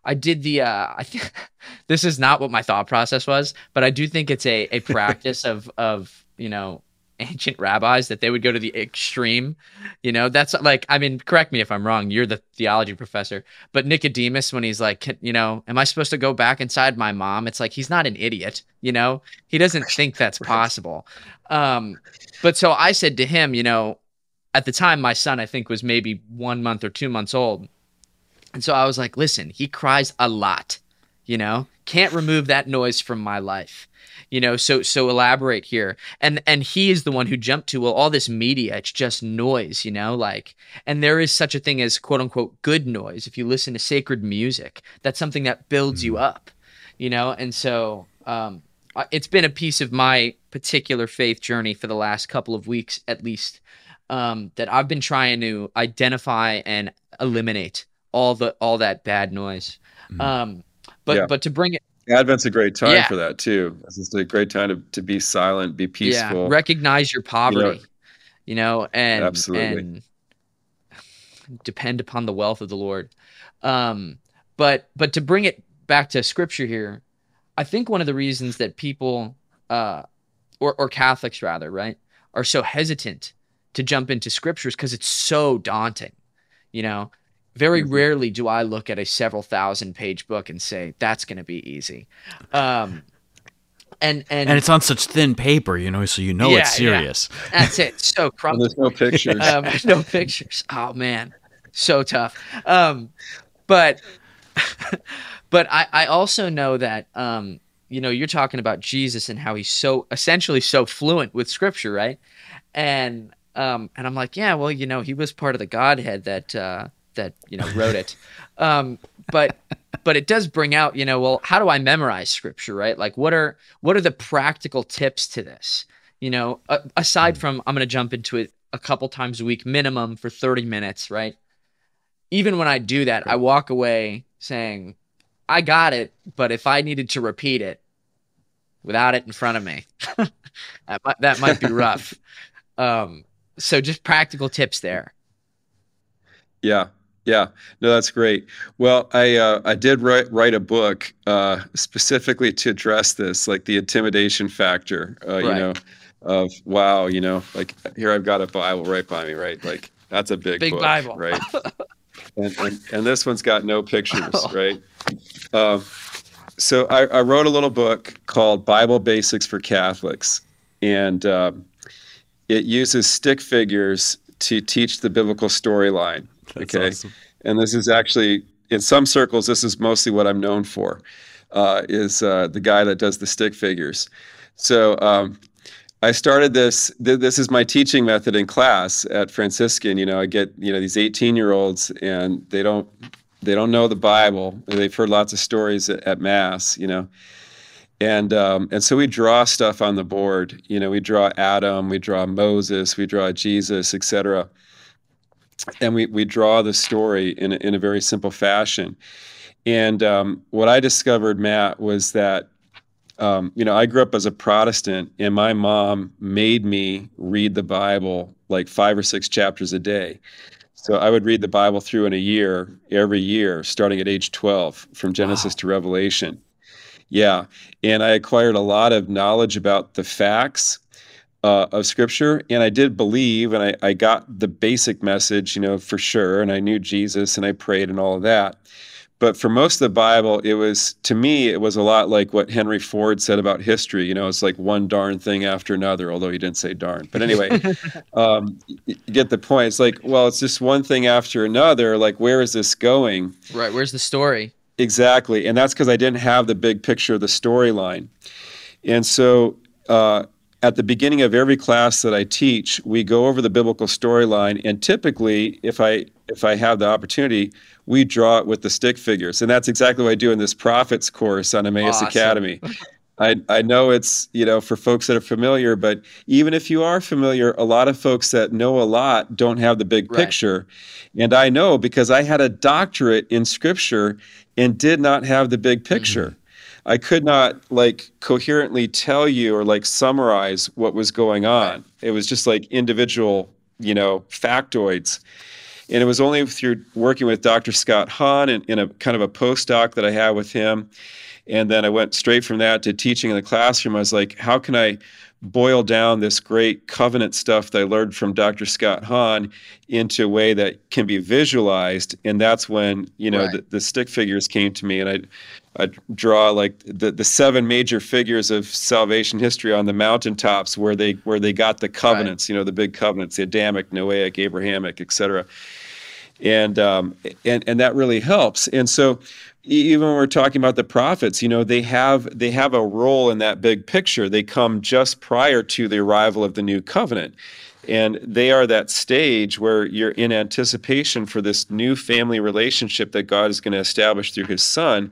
I did the. Uh, I think this is not what my thought process was, but I do think it's a a practice of of you know ancient rabbis that they would go to the extreme. You know, that's like, I mean, correct me if I'm wrong. You're the theology professor, but Nicodemus, when he's like, you know, am I supposed to go back inside my mom? It's like, he's not an idiot. You know, he doesn't think that's possible. Um, but so I said to him, you know, at the time, my son, I think, was maybe one month or two months old. And so I was like, listen, he cries a lot, you know, can't remove that noise from my life you know so so elaborate here and and he is the one who jumped to well all this media it's just noise you know like and there is such a thing as quote unquote good noise if you listen to sacred music that's something that builds you mm-hmm. up you know and so um it's been a piece of my particular faith journey for the last couple of weeks at least um, that I've been trying to identify and eliminate all the all that bad noise. Mm-hmm. Um, but yeah. but to bring it Advent's a great time yeah. for that too. It's a great time to, to be silent, be peaceful. Yeah. Recognize your poverty, you know, you know and absolutely and depend upon the wealth of the Lord. Um, but but to bring it back to scripture here, I think one of the reasons that people uh, or or Catholics rather, right, are so hesitant to jump into scriptures because it's so daunting. You know, Very mm-hmm. rarely do I look at a several thousand page book and say that's going to be easy. Um, and, and and it's on such thin paper, you know, so you know yeah, it's serious. Yeah. That's it. So crumpled. There's no pictures. um, no pictures. Oh man, so tough. Um, but but I, I also know that um, you know you're talking about Jesus and how he's so essentially so fluent with Scripture, right? And um, and I'm like, yeah, well, you know, he was part of the Godhead that uh, that you know wrote it. Um, but but it does bring out, you know, well, how do I memorize Scripture, right? Like, what are what are the practical tips to this? You know, uh, aside from I'm going to jump into it a couple times a week minimum for 30 minutes, right? Even when I do that, I walk away saying, I got it, but if I needed to repeat it without it in front of me, that, might, that might be rough. um, so just practical tips there. Yeah, yeah, no, that's great. Well, I uh, I did write write a book uh, specifically to address this, like the intimidation factor. Uh, right. You know, of wow, you know, like here I've got a Bible right by me, right? Like that's a big big book, Bible, right? and, and, and this one's got no pictures, oh. right? Um, so I, I, wrote a little book called Bible Basics for Catholics, and um, it uses stick figures to teach the biblical storyline. Okay, awesome. and this is actually in some circles this is mostly what I'm known for, uh, is uh, the guy that does the stick figures. So um, I started this. Th- this is my teaching method in class at Franciscan. You know, I get you know these 18 year olds, and they don't they don't know the Bible. They've heard lots of stories at, at mass. You know, and um, and so we draw stuff on the board. You know, we draw Adam, we draw Moses, we draw Jesus, etc. And we we draw the story in a, in a very simple fashion. And um, what I discovered, Matt, was that um, you know, I grew up as a Protestant, and my mom made me read the Bible like five or six chapters a day. So I would read the Bible through in a year, every year, starting at age 12, from Genesis wow. to Revelation. Yeah. And I acquired a lot of knowledge about the facts uh, of Scripture. And I did believe, and I, I got the basic message, you know, for sure. And I knew Jesus and I prayed and all of that. But for most of the Bible, it was, to me, it was a lot like what Henry Ford said about history. You know, it's like one darn thing after another, although he didn't say darn. But anyway, um, you get the point. It's like, well, it's just one thing after another. Like, where is this going? Right. Where's the story? Exactly. And that's because I didn't have the big picture of the storyline. And so, uh, at the beginning of every class that I teach, we go over the biblical storyline, and typically, if I if I have the opportunity, we draw it with the stick figures, and that's exactly what I do in this prophets course on Emmaus awesome. Academy. I, I know it's you know for folks that are familiar, but even if you are familiar, a lot of folks that know a lot don't have the big right. picture, and I know because I had a doctorate in scripture and did not have the big picture. Mm-hmm. I could not like coherently tell you or like summarize what was going on. It was just like individual, you know, factoids. And it was only through working with Dr. Scott Hahn in, in a kind of a postdoc that I had with him. And then I went straight from that to teaching in the classroom. I was like, how can I boil down this great covenant stuff that I learned from Dr. Scott Hahn into a way that can be visualized. And that's when, you know, right. the, the, stick figures came to me and I I draw like the, the seven major figures of salvation history on the mountaintops where they where they got the covenants, right. you know, the big covenants, the Adamic, Noahic, Abrahamic, etc. And um, and and that really helps. And so even when we're talking about the prophets, you know, they have they have a role in that big picture. They come just prior to the arrival of the new covenant. And they are that stage where you're in anticipation for this new family relationship that God is going to establish through his son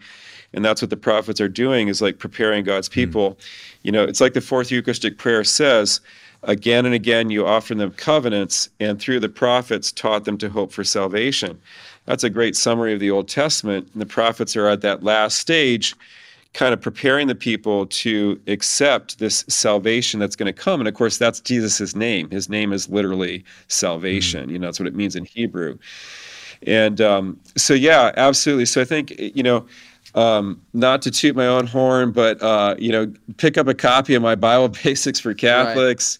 and that's what the prophets are doing is like preparing god's hmm. people mm. you know it's like the fourth eucharistic prayer says again and again you offer them covenants and through the prophets taught them to hope for salvation. That's a great summary of the old testament. And the prophets are at that last stage kind of preparing the people to accept this salvation that's going to come. And of course that's jesus' name. His name is literally salvation. Mm. you know that's what it means in hebrew. And um, so yeah absolutely. So i think you know um, not to toot my own horn, but uh, you know, pick up a copy of my Bible Basics for Catholics,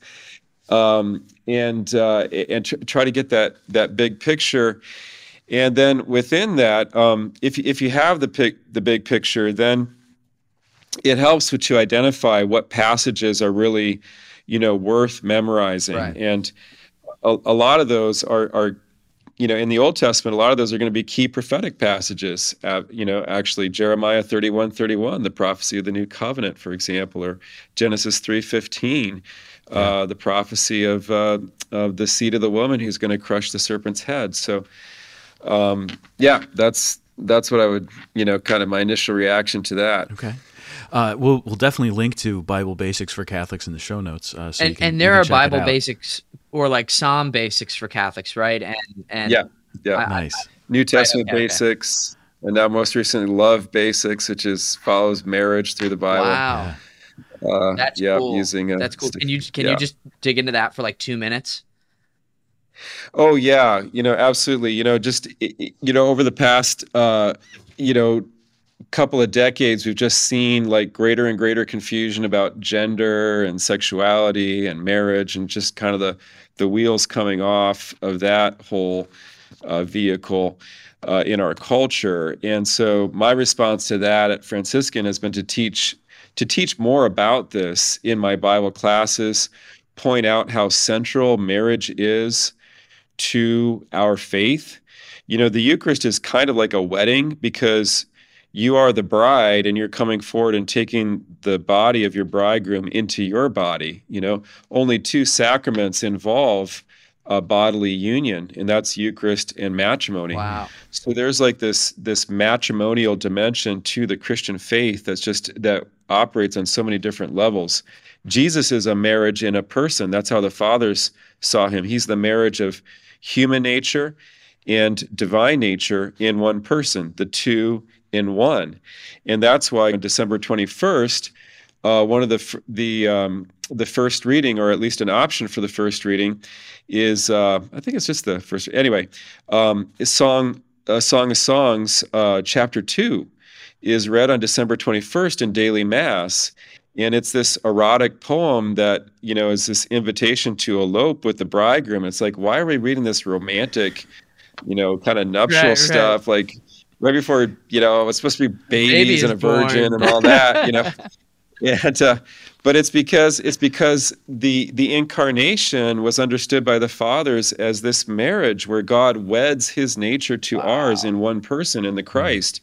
right. um, and uh, and tr- try to get that that big picture. And then within that, um, if if you have the pic, the big picture, then it helps to identify what passages are really, you know, worth memorizing. Right. And a, a lot of those are are you know, in the Old Testament, a lot of those are going to be key prophetic passages. Uh, you know, actually, Jeremiah 31, 31, the prophecy of the new covenant, for example, or Genesis 3, 15, uh, the prophecy of, uh, of the seed of the woman who's going to crush the serpent's head. So, um, yeah, that's that's what I would, you know, kind of my initial reaction to that. Okay. Uh, we'll we'll definitely link to Bible basics for Catholics in the show notes. Uh, so and, can, and there are Bible basics or like Psalm basics for Catholics, right? And and yeah, yeah, I, nice. New Testament okay, basics, okay. and now most recently love basics, which is follows marriage through the Bible. Wow, uh, that's yeah, cool. using a, that's cool. Can you can yeah. you just dig into that for like two minutes? Oh yeah, you know, absolutely. You know, just you know, over the past, uh, you know, couple of decades, we've just seen like greater and greater confusion about gender and sexuality and marriage, and just kind of the the wheels coming off of that whole uh, vehicle uh, in our culture. And so, my response to that at Franciscan has been to teach to teach more about this in my Bible classes, point out how central marriage is to our faith. You know, the Eucharist is kind of like a wedding because you are the bride and you're coming forward and taking the body of your bridegroom into your body. You know, only two sacraments involve a bodily union, and that's Eucharist and matrimony. Wow. So there's like this this matrimonial dimension to the Christian faith that's just that operates on so many different levels. Jesus is a marriage in a person. That's how the fathers saw him. He's the marriage of human nature and divine nature in one person, the two in one. And that's why on December 21st, uh, one of the the um, the first reading, or at least an option for the first reading, is uh, I think it's just the first. Anyway, um, is song uh, Song of Songs, uh, chapter two, is read on December 21st in daily mass, and it's this erotic poem that you know is this invitation to elope with the bridegroom. It's like, why are we reading this romantic, you know, kind of nuptial right, stuff? Right. Like right before you know it's supposed to be babies and a virgin born. and all that, you know. and uh, but it's because it's because the the incarnation was understood by the fathers as this marriage where God weds His nature to wow. ours in one person in the Christ.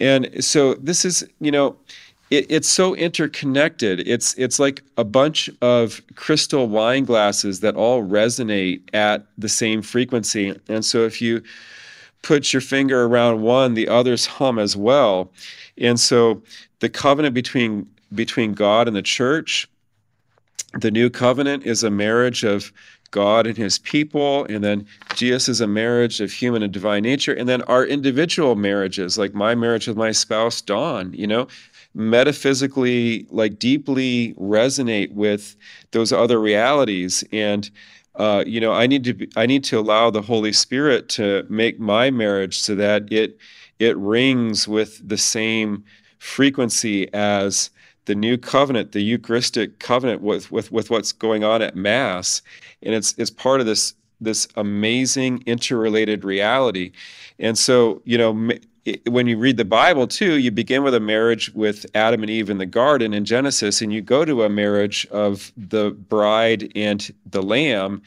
And so this is, you know, it, it's so interconnected. It's it's like a bunch of crystal wine glasses that all resonate at the same frequency. And so if you put your finger around one, the others hum as well. And so the covenant between between God and the church, the new covenant is a marriage of God and his people, and then Jesus is a marriage of human and divine nature, and then our individual marriages, like my marriage with my spouse Dawn, you know, metaphysically like deeply resonate with those other realities and uh, you know i need to be, i need to allow the holy spirit to make my marriage so that it it rings with the same frequency as the new covenant the eucharistic covenant with with with what's going on at mass. And it's it's part of this this amazing interrelated reality. And so you know when you read the Bible too, you begin with a marriage with Adam and Eve in the garden in Genesis, and you go to a marriage of the bride and the lamb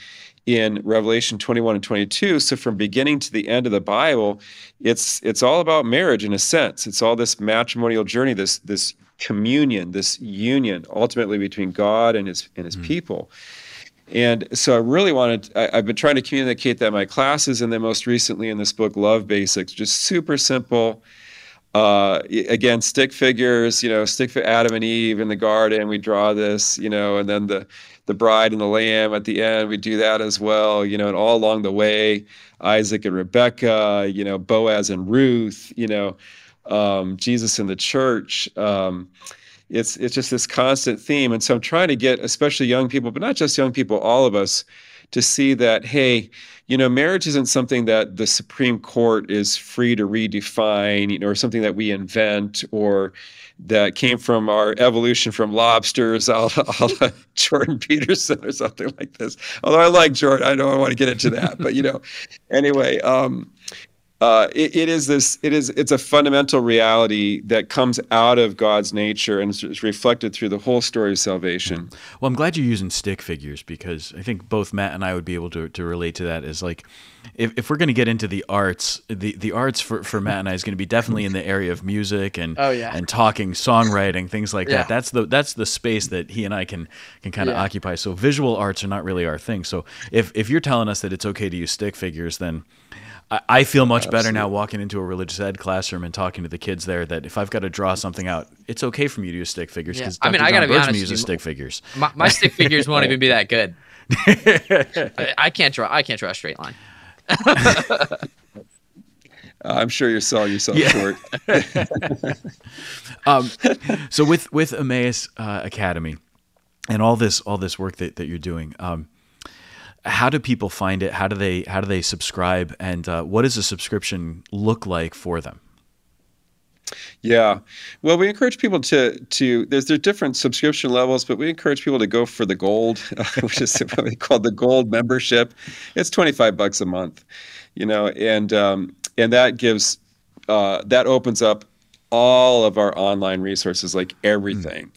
in Revelation 21 and 22. So from beginning to the end of the Bible, it's it's all about marriage in a sense. It's all this matrimonial journey, this this communion, this union ultimately between God and his and his mm. people. And so I really wanted, I, have been trying to communicate that in my classes and then most recently in this book, Love Basics, just super simple. Uh, again, stick figures, you know, stick for Adam and Eve in the garden, we draw this, you know, and then the, the bride and the lamb at the end, we do that as well, you know, and all along the way, Isaac and Rebecca, you know, Boaz and Ruth, you know, um, Jesus and the church. Um, it's it's just this constant theme and so i'm trying to get especially young people but not just young people all of us to see that hey you know marriage isn't something that the supreme court is free to redefine you know or something that we invent or that came from our evolution from lobsters a la Jordan Peterson or something like this. Although I like Jordan, I don't want to get into that. but you know, anyway, um, uh, it, it is this it is it's a fundamental reality that comes out of god's nature and is reflected through the whole story of salvation well i'm glad you're using stick figures because i think both matt and i would be able to, to relate to that as like if, if we're going to get into the arts the, the arts for, for matt and i is going to be definitely in the area of music and oh, yeah. and talking songwriting things like yeah. that that's the that's the space that he and i can can kind of yeah. occupy so visual arts are not really our thing so if if you're telling us that it's okay to use stick figures then I, feel much Absolutely. better now walking into a religious ed classroom and talking to the kids there that if I've got to draw something out, it's okay for me to use stick figures because yeah. I mean, I gotta be honest, uses stick figures. My, my stick figures won't even be that good. I, I, can't draw. I can't draw a straight line. I'm sure you're selling yourself yeah. short. um, so with with Emmaus uh, Academy and all this all this work that, that you're doing, um, how do people find it? How do they how do they subscribe? And uh, what does a subscription look like for them? Yeah, well, we encourage people to to there's there's different subscription levels, but we encourage people to go for the gold, which is what we call the gold membership. It's twenty five bucks a month, you know, and um, and that gives uh, that opens up all of our online resources, like everything. Mm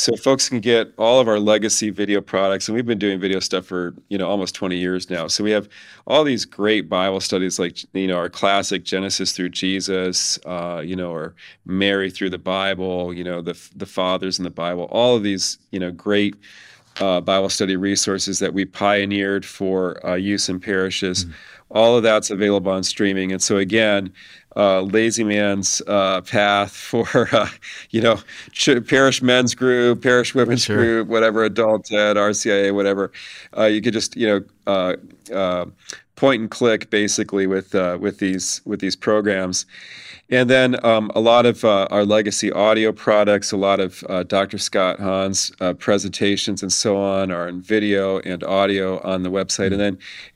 so folks can get all of our legacy video products and we've been doing video stuff for you know almost 20 years now. So we have all these great bible studies like you know our classic genesis through jesus uh, you know or mary through the bible you know the, the fathers in the bible all of these you know great uh, bible study resources that we pioneered for uh, use in parishes. Mm-hmm. all of that's available on streaming. And so again uh, lazy man's uh, path for uh, you know parish men's group, parish women's sure. group, whatever adult ed, RCIA, whatever. Uh, you could just you know uh, uh, point and click basically with with these with these programs. And then um, a lot of our legacy audio products, a lot of Dr. Scott Hahn's presentations and so on are in video and audio on the website. Mm-hmm.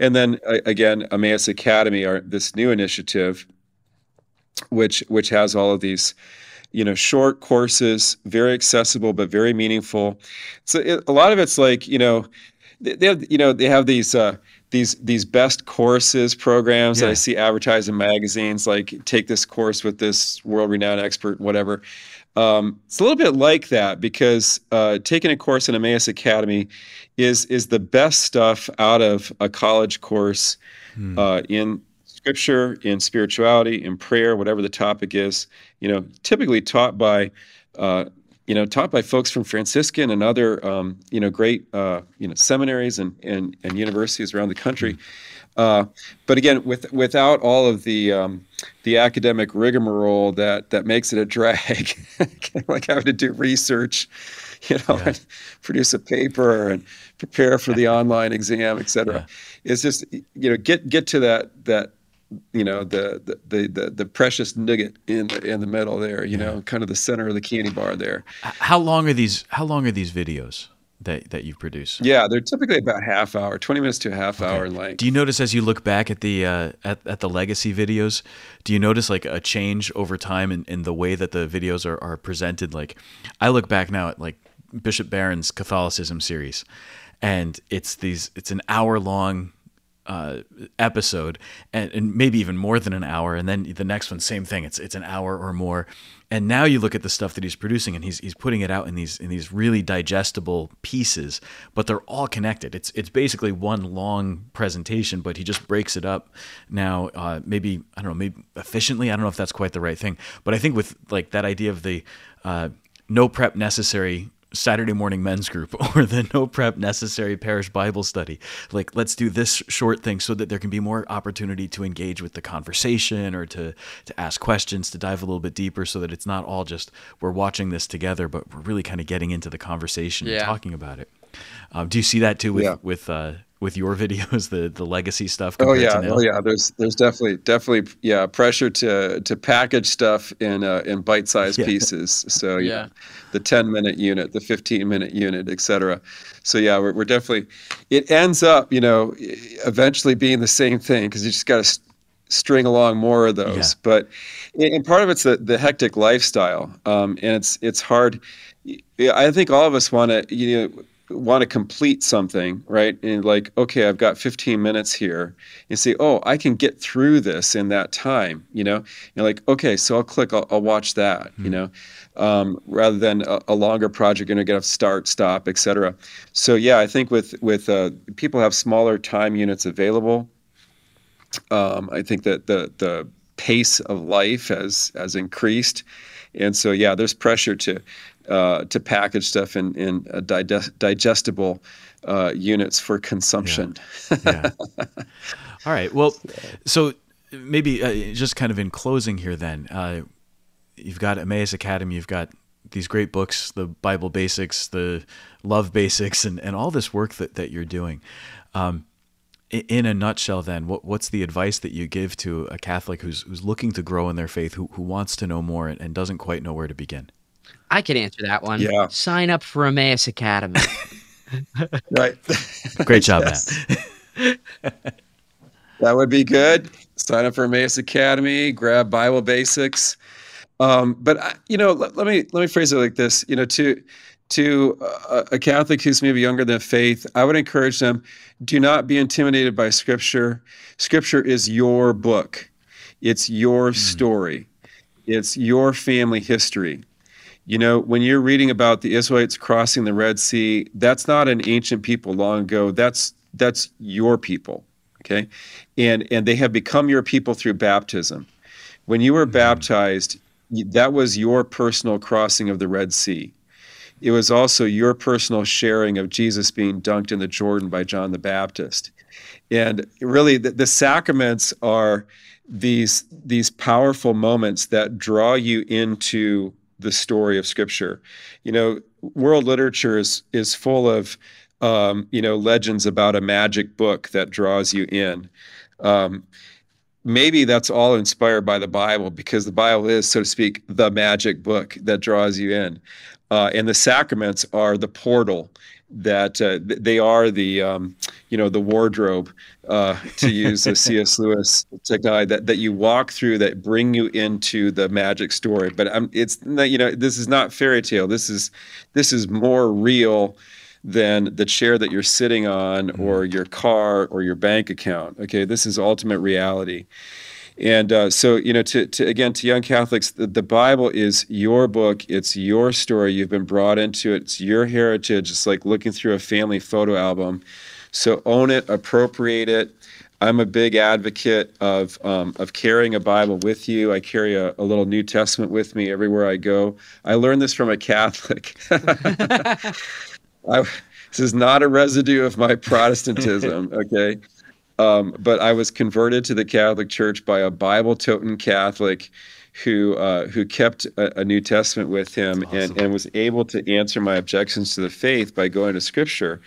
And then, and then again, Emmaus Academy, our this new initiative which which has all of these you know short courses very accessible but very meaningful so it, a lot of it's like you know they have you know they have these uh, these these best courses programs yeah. that I see advertised in magazines like take this course with this world renowned expert whatever um, it's a little bit like that because uh, taking a course in Emmaus Academy is is the best stuff out of a college course hmm. uh, in scripture, in spirituality, in prayer, whatever the topic is, you know, typically taught by, uh, you know, taught by folks from Franciscan and other, um, you know, great, uh, you know, seminaries and, and, and universities around the country. Uh, but again, with, without all of the um, the academic rigmarole that that makes it a drag, like having to do research, you know, yeah. and produce a paper and prepare for the online exam, et cetera. Yeah. It's just you know get get to that that you know the, the the the precious nugget in the, in the middle there you yeah. know kind of the center of the candy bar there how long are these how long are these videos that that you produce yeah they're typically about half hour 20 minutes to a half okay. hour in length do you notice as you look back at the uh, at, at the legacy videos do you notice like a change over time in, in the way that the videos are, are presented like i look back now at like bishop barron's catholicism series and it's these it's an hour long uh, episode, and, and, maybe even more than an hour. And then the next one, same thing. It's it's an hour or more. And now you look at the stuff that he's producing, and he's he's putting it out in these in these really digestible pieces, but they're all connected. It's it's basically one long presentation, but he just breaks it up. Now, uh, maybe I don't know, maybe efficiently. I don't know if that's quite the right thing, but I think with like that idea of the uh, no prep necessary Saturday morning men's group or the no prep necessary parish Bible study. Like, let's do this short thing so that there can be more opportunity to engage with the conversation or to, to ask questions, to dive a little bit deeper so that it's not all just we're watching this together, but we're really kind of getting into the conversation yeah. and talking about it. Um, do you see that too with, yeah. with, uh, with your videos, the the legacy stuff. Oh yeah, oh yeah. There's there's definitely definitely yeah pressure to to package stuff in uh, in bite sized yeah. pieces. So yeah, yeah, the 10 minute unit, the 15 minute unit, etc. So yeah, we're we're definitely. It ends up you know eventually being the same thing because you just got to string along more of those. Yeah. But and part of it's the, the hectic lifestyle, um, and it's it's hard. I think all of us want to you know want to complete something, right? And like, okay, I've got 15 minutes here, and say, oh, I can get through this in that time, you know? And like, okay, so I'll click, I'll, I'll watch that, mm-hmm. you hmm. know, um, rather than a, a longer project, you're gonna get a start, stop, etc. So yeah, I think with with uh, people have smaller time units available. Um, I think that the the pace of life has has increased, and so yeah, there's pressure to uh, to package stuff in in digest, digestible uh, units for consumption. Yeah. yeah. All right. Well, so maybe uh, just kind of in closing here, then uh, you've got Emmaus Academy, you've got these great books, the Bible Basics, the Love Basics, and, and all this work that, that you're doing. Um, in a nutshell, then, what, what's the advice that you give to a Catholic who's, who's looking to grow in their faith, who, who wants to know more and, and doesn't quite know where to begin? I could answer that one. Yeah. Sign up for Emmaus Academy. right. Great job, Matt. that would be good. Sign up for Emmaus Academy. Grab Bible Basics. Um, but I, you know, let, let, me let me phrase it like this. You know, to to a, a Catholic who's maybe younger than faith, I would encourage them: do not be intimidated by Scripture. Scripture is your book. It's your mm. story. It's your family history. You know, when you're reading about the Israelites crossing the Red Sea, that's not an ancient people long ago. That's that's your people. Okay. And and they have become your people through baptism. When you were mm-hmm. baptized, that was your personal crossing of the Red Sea. It was also your personal sharing of Jesus being dunked in the Jordan by John the Baptist. And really, the, the sacraments are these these powerful moments that draw you into the story of Scripture. You know, world literature is is full of um, you know legends about a magic book that draws you in. Um, maybe that's all inspired by the Bible because the Bible is, so to speak, the magic book that draws you in. Uh, and the sacraments are the portal that uh, they are the um, you know the wardrobe uh, to use a C.S. Lewis technology that, that you walk through that bring you into the magic story. But um, it's you know this is not fairy tale. This is this is more real than the chair that you're sitting on mm-hmm. or your car or your bank account. Okay, this is ultimate reality. And uh, so, you know, to, to again to young Catholics, the, the, Bible is your book. It's your story. You've been brought into it. It's your heritage. It's like looking through a family photo album. So own it, appropriate it. I'm a big advocate of um, of carrying a Bible with you. I carry a, a, little New Testament with me everywhere I go. I learned this from a Catholic. I, this is not a residue of my Protestantism. Okay. Um, but I was converted to the Catholic Church by a Bible-toting Catholic who uh, who kept a, a, New Testament with him awesome. and, and was able to answer my objections to the faith by going to Scripture.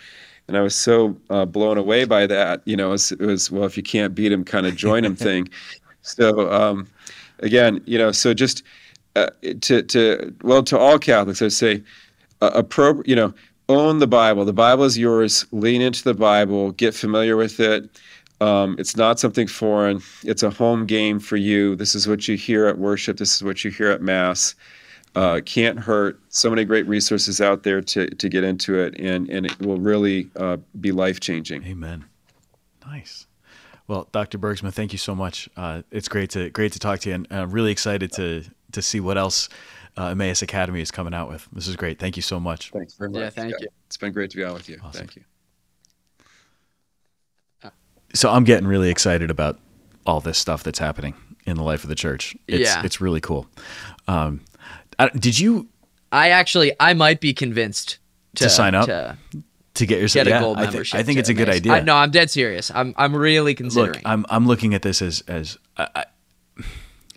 And I was so uh, blown away by that. You know, it was, it was, well, if you can't beat him, kind of join him thing. So um, again, you know, so just uh, to to well to all Catholics, I'd say, uh, appro- you know, own the Bible. The Bible is yours. Lean into the Bible. Get familiar with it um, it's not something foreign. It's a home game for you. This is what you hear at worship. This is what you hear at Mass. Uh, can't hurt. So many great resources out there to, to get into it, and, and it will really uh, be life changing. Amen. Nice. Well, Dr. Bergsma, thank you so much. Uh, it's great to great to talk to you, and I'm really excited to to see what else uh, Emmaus Academy is coming out with. This is great. Thank you so much. Thanks very much. Yeah, thank yeah. you. It's been great to be on with you. Awesome. Thank you so I'm getting really excited about all this stuff that's happening in the life of the church. It's, yeah, it's really cool. Um, I, did you? I actually, I might be convinced to, to sign up to, to get yourself get a yeah, gold membership. I, th- I think it's a good idea. I, no, I'm dead serious. I'm I'm really considering. Look, I'm I'm looking at this as as I,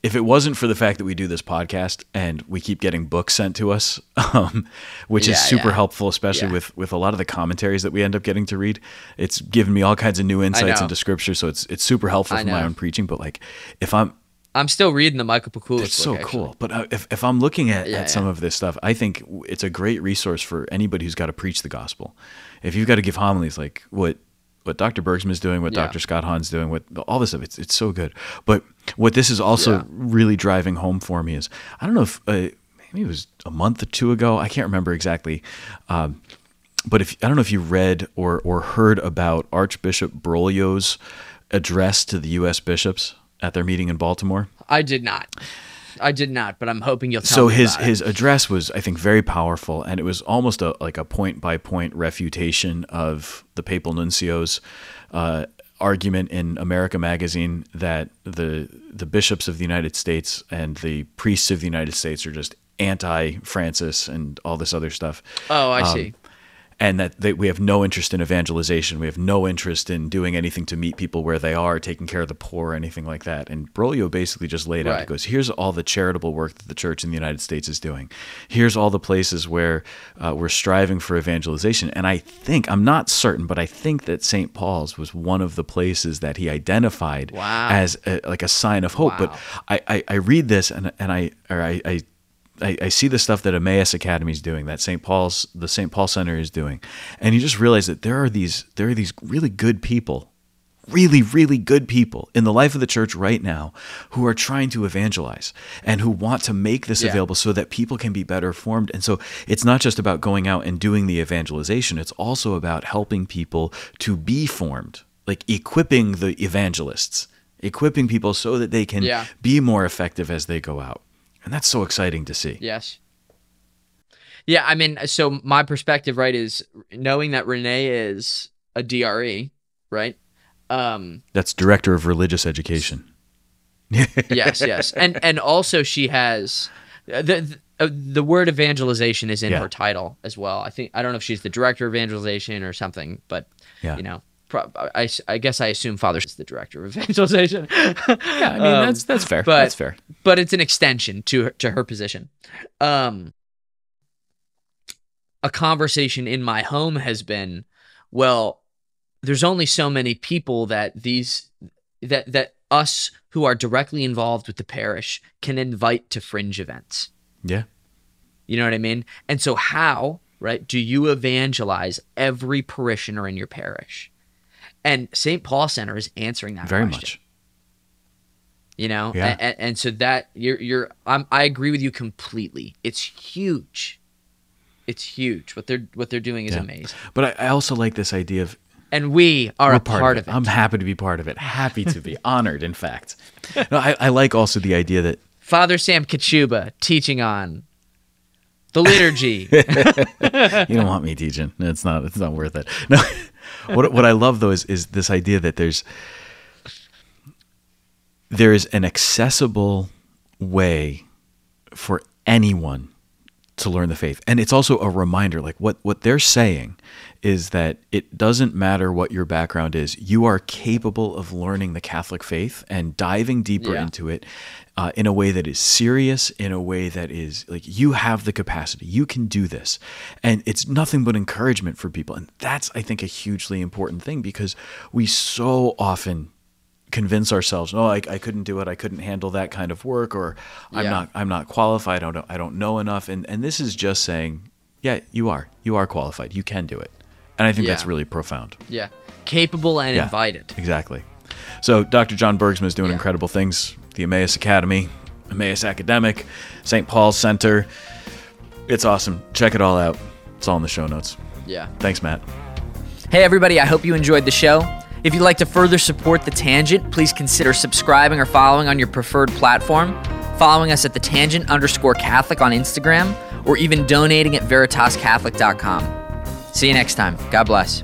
if it wasn't for the fact that we do this podcast and we keep getting books sent to us, um, which Yeah, is super yeah. helpful, especially Yeah. with with a lot of the commentaries that we end up getting to read, it's given me all kinds of new insights into scripture. So it's it's super helpful I for my own preaching. But like, if I'm I'm still reading the Michael Pakaluk's it's so actually. cool. But uh, if, if I'm looking at, at some of this stuff, I think it's a great resource for anybody who's got to preach the gospel. If you've got to give homilies like what what Dr. Bergsma is doing, what Yeah. Dr. Scott Hahn's doing, what all this stuff, it's it's so good. But what this is also Yeah. really driving home for me is I don't know if uh, maybe it was a month or two ago, I can't remember exactly. Um, but if I don't know if you read or or heard about Archbishop Broglio's address to the U.S. bishops at their meeting in Baltimore I did not. I did not, but I'm hoping you'll tell so me his about it. his address was i think very powerful and it was almost a like a point by point refutation of the papal nuncio's uh, argument in america magazine that the the bishops of the united states and the priests of the united states are just anti francis and all this other stuff Oh, I um, see. And that they, we have no interest in evangelization. We have no interest in doing anything to meet people where they are, taking care of the poor, or anything like that. And Broglio basically just laid out. He goes, "Here's all the charitable work that the church in the United States is doing. Here's all the places where uh, we're striving for evangelization." And I think I'm not certain, but I think that St. Paul's was one of the places that he identified Wow. as a, like a sign of hope. But I, I, I read this and and I or I, I I, I see the stuff that Emmaus Academy is doing, that St. Paul's, the St. Paul Center is doing, and you just realize that there are these, there are these really good people, really, really good people in the life of the church right now who are trying to evangelize and who want to make this Yeah. available so that people can be better formed. And so it's not just about going out and doing the evangelization; it's also about helping people to be formed, like equipping the evangelists, equipping people so that they can Yeah. be more effective as they go out. And that's so exciting to see. Yes. Yeah, I mean, so my perspective, right, is knowing that Renee is a DRE, right? Um, That's director of religious education. yes, yes, and and also she has the the, uh, the word evangelization is in Yeah. her title as well. I think I don't know if she's the director of evangelization or something, but Yeah. you know, I, I guess I assume Father is the director of evangelization. Yeah, I mean Um, that's that's fair. but- that's fair. but it's an extension to her, to her position. Um, a conversation in my home has been, well, there's only so many people that these that that us who are directly involved with the parish can invite to fringe events. Yeah. You know what I mean? And so how, right, do you evangelize every parishioner in your parish? And St. Paul Center is answering that Very question much. you know Yeah. and, and so that you're you're I'm, i agree with you completely it's huge it's huge what they're what they're doing is Yeah. amazing But I, I also like this idea of and we are we're a part, of it, I'm happy to be part of it. Happy to be honored, in fact. No, I, I like also the idea that father sam kachuba teaching on the liturgy you don't want me teaching. It's not. It's not worth it. No. What what I love though is is this idea that there's there is an accessible way for anyone to learn the faith, and it's also a reminder. Like what what they're saying is that it doesn't matter what your background is. You are capable of learning the Catholic faith and diving deeper Yeah. into it uh, in a way that is serious, in a way that is like you have the capacity, you can do this. And it's nothing but encouragement for people. And that's, I think, a hugely important thing because we so often convince ourselves, no, I, I couldn't do it. I couldn't handle that kind of work, or I'm Yeah. not, I'm not qualified. I don't, I don't know enough. And, and this is just saying, yeah, you are, you are qualified. You can do it. And I think that's really profound. yeah capable and Yeah. invited Exactly. So Dr. John Bergsma is doing Yeah. incredible things. The Emmaus Academy, Emmaus Academic, St. Paul's Center. It's awesome. Check it all out. It's all in the show notes. yeah Thanks, Matt. Hey, everybody, I hope you enjoyed the show. If you'd like to further support The Tangent, please consider subscribing or following on your preferred platform, following us at The Tangent underscore Catholic on Instagram, or even donating at veritascatholic.com. See you next time. God bless.